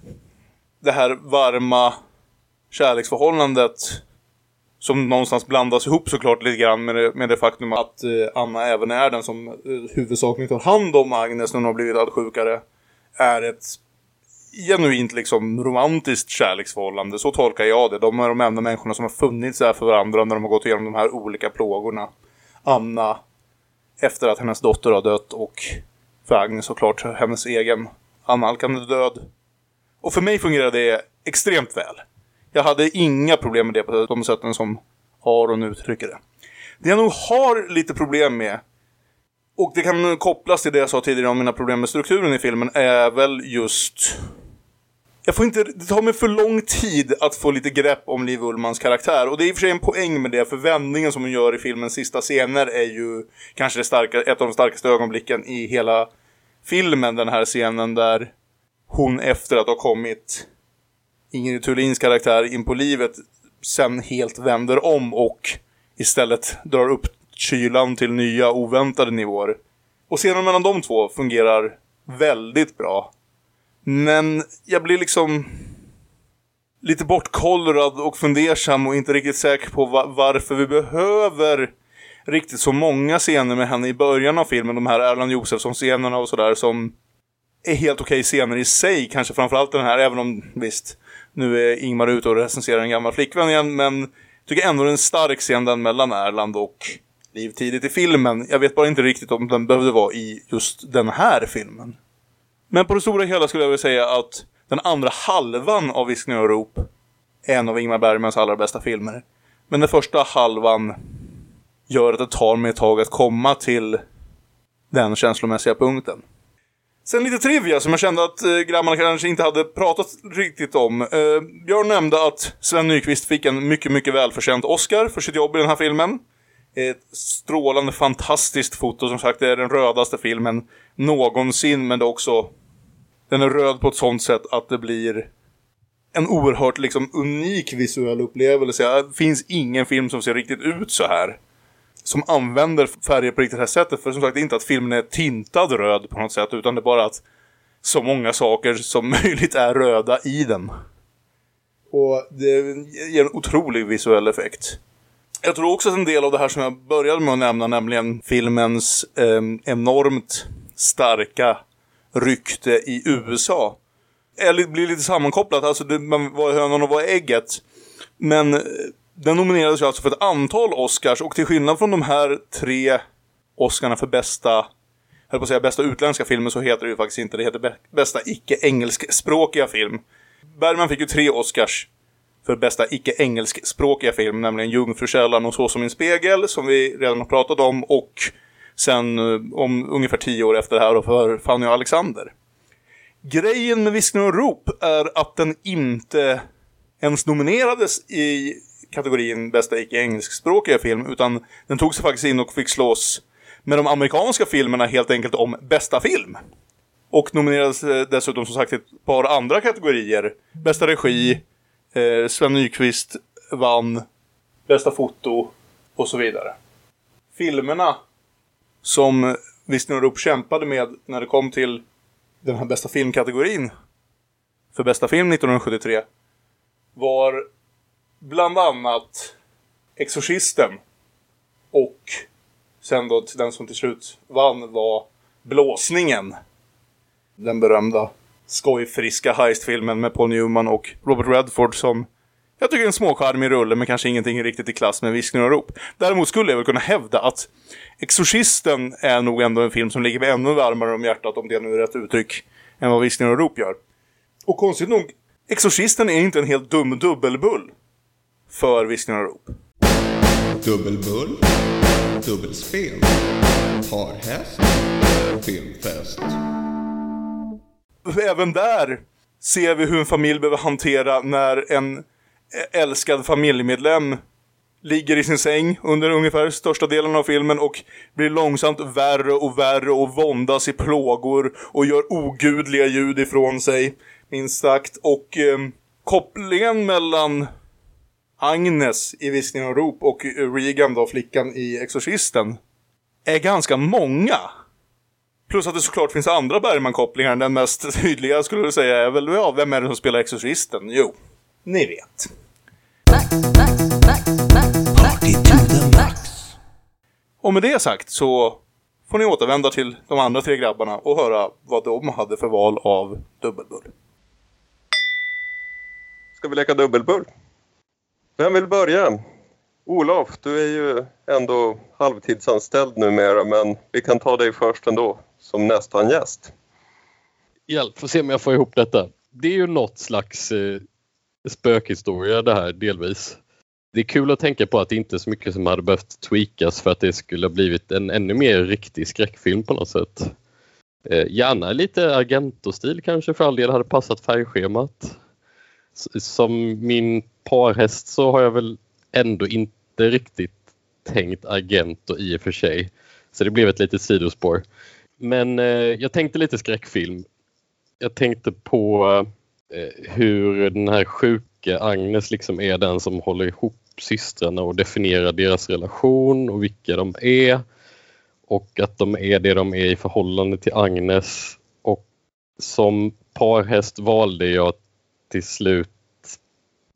det här varma kärleksförhållandet som någonstans blandas ihop såklart lite grann med det, med det faktum att eh, Anna även är den som eh, huvudsakligen tar hand om Agnes när hon har blivit allt sjukare. Är ett genuint liksom romantiskt kärleksförhållande. Så tolkar jag det. De är de enda människorna som har funnits där för varandra när de har gått igenom de här olika plågorna. Anna efter att hennes dotter har dött och för Agnes såklart hennes egen annalkande död. Och för mig fungerar det extremt väl. Jag hade inga problem med det på de sätten som Aron uttrycker det. Det jag nog har lite problem med och det kan kopplas till det jag sa tidigare om mina problem med strukturen i filmen är väl just jag får inte, det tar mig för lång tid att få lite grepp om Liv Ullmans karaktär. Och det är i och för sig en poäng med det, för vändningen som hon gör i filmens sista scener är ju kanske det starka, ett av de starkaste ögonblicken i hela filmen. Den här scenen där hon efter att ha kommit Ingrid Thulins karaktär in på livet sen helt vänder om och istället drar upp kylan till nya oväntade nivåer. Och scenen mellan de två fungerar väldigt bra. Men jag blir liksom lite bortkollrad och fundersam och inte riktigt säker på va varför vi behöver riktigt så många scener med henne i början av filmen. De här Erland Josefsson-scenerna och sådär som är helt okej scener i sig. Kanske framförallt den här, även om visst, nu är Ingmar ute och recenserar en gammal flickvän igen. Men tycker ändå det är en stark scen den mellan Erland och Liv tidigt i filmen. Jag vet bara inte riktigt om den behövde vara i just den här filmen. Men på det stora hela skulle jag vilja säga att den andra halvan av Viskning och rop är en av Ingmar Bergmans allra bästa filmer. Men den första halvan gör att det tar mig ett tag att komma till den känslomässiga punkten. Sen lite trivia som jag kände att eh, grabbarna kanske inte hade pratat riktigt om. Eh, Björn nämnde att Sven Nykvist fick en mycket, mycket välförtjänt Oscar för sitt jobb i den här filmen. Ett strålande, fantastiskt foto. Som sagt, det är den rödaste filmen någonsin, men det är också... Den är röd på ett sånt sätt att det blir en oerhört liksom unik visuell upplevelse. Det finns ingen film som ser riktigt ut så här. Som använder färger på riktigt det här sättet. För som sagt, det är inte att filmen är tintad röd på något sätt. Utan det är bara att så många saker som möjligt är röda i den. Och det ger en otrolig visuell effekt. Jag tror också att en del av det här som jag började med att nämna, nämligen filmens eh, enormt starka rykte i USA. Eller blir lite sammankopplat, alltså det, man var hönan och var ägget. Men eh, den nominerades ju alltså för ett antal Oscars och till skillnad från de här tre Oscarna för bästa höll på att säga bästa utländska filmen så heter det ju faktiskt inte. Det heter bästa icke-engelskspråkiga film. Bergman fick ju tre Oscars för bästa icke-engelskspråkiga film, nämligen Jungfrukällan och Så som en spegel, som vi redan har pratat om, och sen eh, om ungefär tio år efter det här för Fanny och Alexander. Grejen med Viskning och rop är att den inte ens nominerades i kategorin bästa icke-engelskspråkiga film, utan den tog sig faktiskt in och fick slås med de amerikanska filmerna helt enkelt om bästa film. Och nominerades eh, dessutom som sagt i ett par andra kategorier. Bästa regi, Eh, Sven Nykvist vann bästa foto och så vidare. Filmerna som Wisner upp kämpade med när det kom till den här bästa filmkategorin för bästa film 1973 var bland annat Exorcisten och sen då den som till slut vann var Blåsningen. Den berömda skojfriska heistfilmen med Paul Newman och Robert Redford som jag tycker är en småcharmig rulle men kanske ingenting riktigt i klass med Viskning och rop. Däremot skulle jag väl kunna hävda att Exorcisten är nog ändå en film som ligger mig ännu varmare om hjärtat, om det nu är rätt uttryck, än vad Viskning och rop gör. Och konstigt nog, Exorcisten är inte en helt dum dubbelbull för Viskning och rop. Dubbelbull, dubbelspel, parhäst, filmfest även där ser vi hur en familj behöver hantera när en älskad familjemedlem ligger i sin säng under ungefär största delen av filmen och blir långsamt värre och värre och våndas i plågor och gör ogudliga ljud ifrån sig, minst sagt. Och eh, kopplingen mellan Agnes i Viskningen och rop och eh, Regan då, flickan i Exorcisten, är ganska många. Plus att det såklart finns andra Bergman-kopplingar. Den mest tydliga skulle jag säga är väl, ja, vem är det som spelar Exorcisten? Jo, ni vet. Och med det sagt så får ni återvända till de andra tre grabbarna och höra vad de hade för val av dubbelbull. Ska vi leka dubbelbull? Vem vill börja? Olof, du är ju ändå halvtidsanställd numera men vi kan ta dig först ändå som nästan gäst. Hjälp, får se om jag får ihop detta. Det är ju något slags eh, spökhistoria det här delvis. Det är kul att tänka på att det inte är så mycket som hade behövt tweakas för att det skulle ha blivit en ännu mer riktig skräckfilm på något sätt. Eh, gärna lite Argento-stil kanske för all del hade passat färgschemat. Som min parhäst så har jag väl ändå inte riktigt tänkt Argento i och för sig. Så det blev ett litet sidospår. Men eh, jag tänkte lite skräckfilm. Jag tänkte på eh, hur den här sjuka Agnes liksom är den som håller ihop systrarna och definierar deras relation och vilka de är. Och att de är det de är i förhållande till Agnes. Och som parhäst valde jag till slut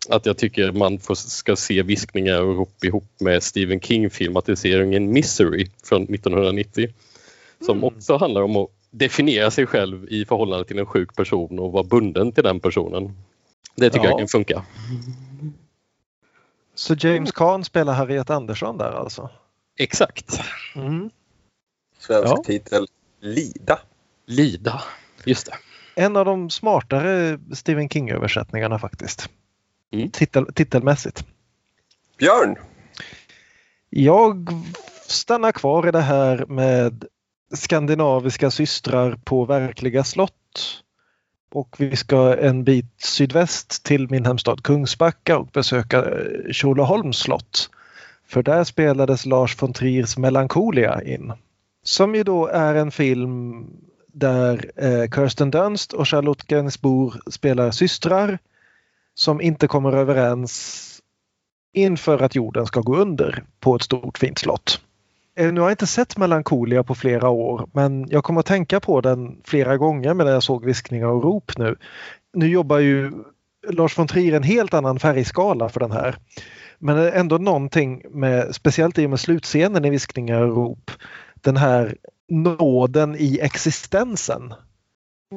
att jag tycker man får, ska se Viskningar och rop ihop med Stephen King-filmatiseringen Misery från 1990. Som mm. också handlar om att definiera sig själv i förhållande till en sjuk person och vara bunden till den personen. Det tycker ja. jag kan funka. Så James Caan spelar Harriet Andersson där alltså? Exakt. Mm. Svensk ja. titel Lida. Lida, just det. En av de smartare Stephen King-översättningarna faktiskt. Mm. Titel, titelmässigt. Björn! Jag stannar kvar i det här med skandinaviska systrar på verkliga slott. Och vi ska en bit sydväst till min hemstad Kungsbacka och besöka eh, Tjolöholms slott. För där spelades Lars von Triers Melancholia in. Som ju då är en film där eh, Kirsten Dunst och Charlotte Gainsbourg spelar systrar som inte kommer överens inför att jorden ska gå under på ett stort fint slott. Eh, nu har jag inte sett Melancholia på flera år men jag kommer att tänka på den flera gånger när jag såg Viskningar och rop nu. Nu jobbar ju Lars von Trier en helt annan färgskala för den här. Men ändå någonting med, speciellt i och med slutscenen i Viskningar och rop, den här nåden i existensen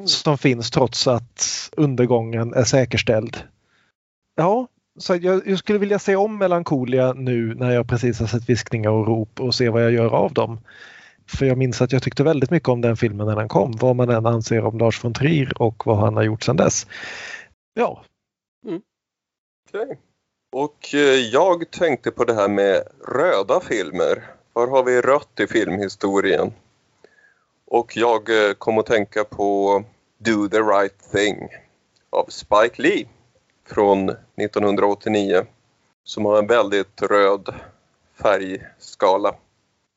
som finns trots att undergången är säkerställd. Ja, så jag, jag, skulle vilja se om Melancholia nu när jag precis har sett Viskningar och rop och se vad jag gör av dem. För jag minns att jag tyckte väldigt mycket om den filmen när den kom, vad man än anser om Lars von Trier och vad han har gjort sedan dess. Ja. Mm. Okay. Och eh, jag tänkte på det här med röda filmer. Var har vi rött i filmhistorien? Och jag eh, kom att tänka på Do the right thing av Spike Lee från 1989 som har en väldigt röd färgskala.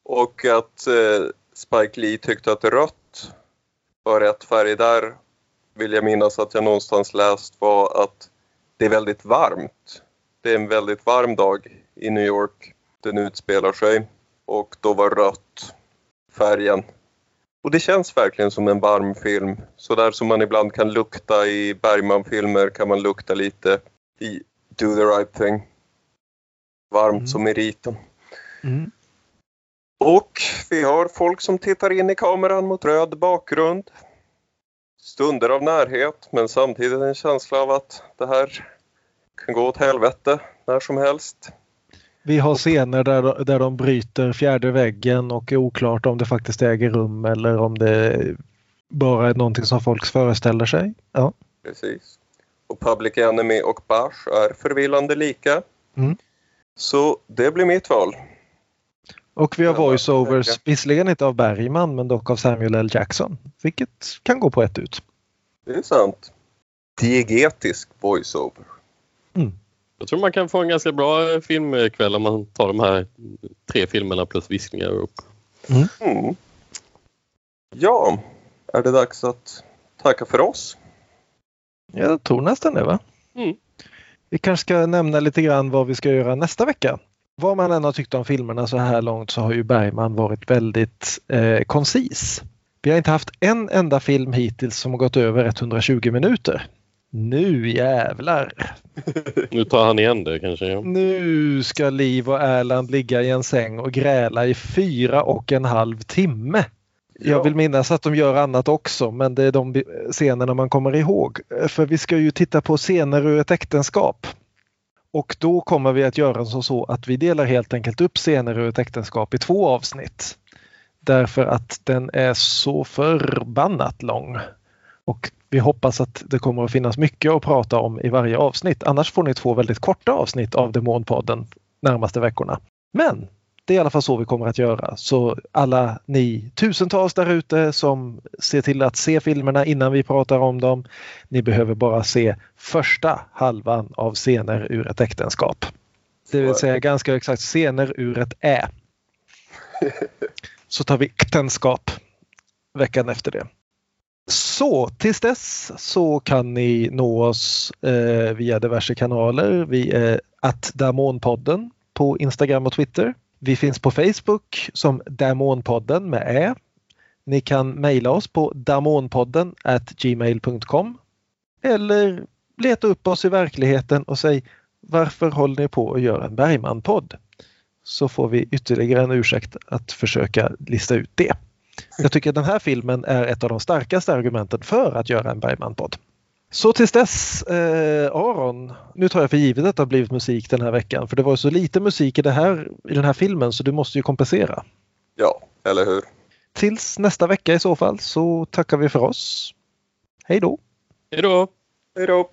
Och att eh, Spike Lee tyckte att rött var rätt färg där vill jag minnas att jag någonstans läst var att det är väldigt varmt. Det är en väldigt varm dag i New York. Den utspelar sig och då var rött färgen och det känns verkligen som en varm film. Så där som man ibland kan lukta i Bergman-filmer kan man lukta lite i Do the right thing. Varmt mm. som i riten. Mm. Och vi har folk som tittar in i kameran mot röd bakgrund. Stunder av närhet men samtidigt en känsla av att det här kan gå åt helvete när som helst. Vi har scener där, där de bryter fjärde väggen och är oklart om det faktiskt äger rum eller om det bara är någonting som folk föreställer sig. Ja. Precis. Och Public Enemy och Bars är förvillande lika. Mm. Så det blir mitt val. Och vi har voiceovers, visserligen inte av Bergman men dock av Samuel L. Jackson. Vilket kan gå på ett ut. Det är sant. Diegetisk voiceover. Mm. Jag tror man kan få en ganska bra filmkväll om man tar de här tre filmerna plus viskningar upp. Mm. Mm. Ja, är det dags att tacka för oss? Jag tror nästan det va? Mm. Vi kanske ska nämna lite grann vad vi ska göra nästa vecka. Vad man än har tyckt om filmerna så här långt så har ju Bergman varit väldigt eh, koncis. Vi har inte haft en enda film hittills som har gått över 120 minuter. Nu jävlar! nu tar han igen det kanske. Ja. Nu ska Liv och Erland ligga i en säng och gräla i fyra och en halv timme. Ja. Jag vill minnas att de gör annat också men det är de scenerna man kommer ihåg. För vi ska ju titta på scener ur ett äktenskap. Och då kommer vi att göra så, så att vi delar helt enkelt upp scener ur ett äktenskap i två avsnitt. Därför att den är så förbannat lång. Och Vi hoppas att det kommer att finnas mycket att prata om i varje avsnitt. Annars får ni två väldigt korta avsnitt av Demonpodden närmaste veckorna. Men det är i alla fall så vi kommer att göra. Så alla ni tusentals där ute som ser till att se filmerna innan vi pratar om dem. Ni behöver bara se första halvan av scener ur ett äktenskap. Det vill säga ganska exakt scener ur ett Ä. Så tar vi äktenskap veckan efter det. Så tills dess så kan ni nå oss eh, via diverse kanaler. Vi är att Damonpodden på Instagram och Twitter. Vi finns på Facebook som Damonpodden med Ä. Ni kan mejla oss på damonpodden gmail.com eller leta upp oss i verkligheten och säg varför håller ni på att göra en Bergman-podd? Så får vi ytterligare en ursäkt att försöka lista ut det. Jag tycker den här filmen är ett av de starkaste argumenten för att göra en Bergman-podd. Så tills dess, eh, Aron, nu tar jag för givet att det har blivit musik den här veckan för det var så lite musik i, det här, i den här filmen så du måste ju kompensera. Ja, eller hur? Tills nästa vecka i så fall så tackar vi för oss. Hej då! Hej då! Hej då!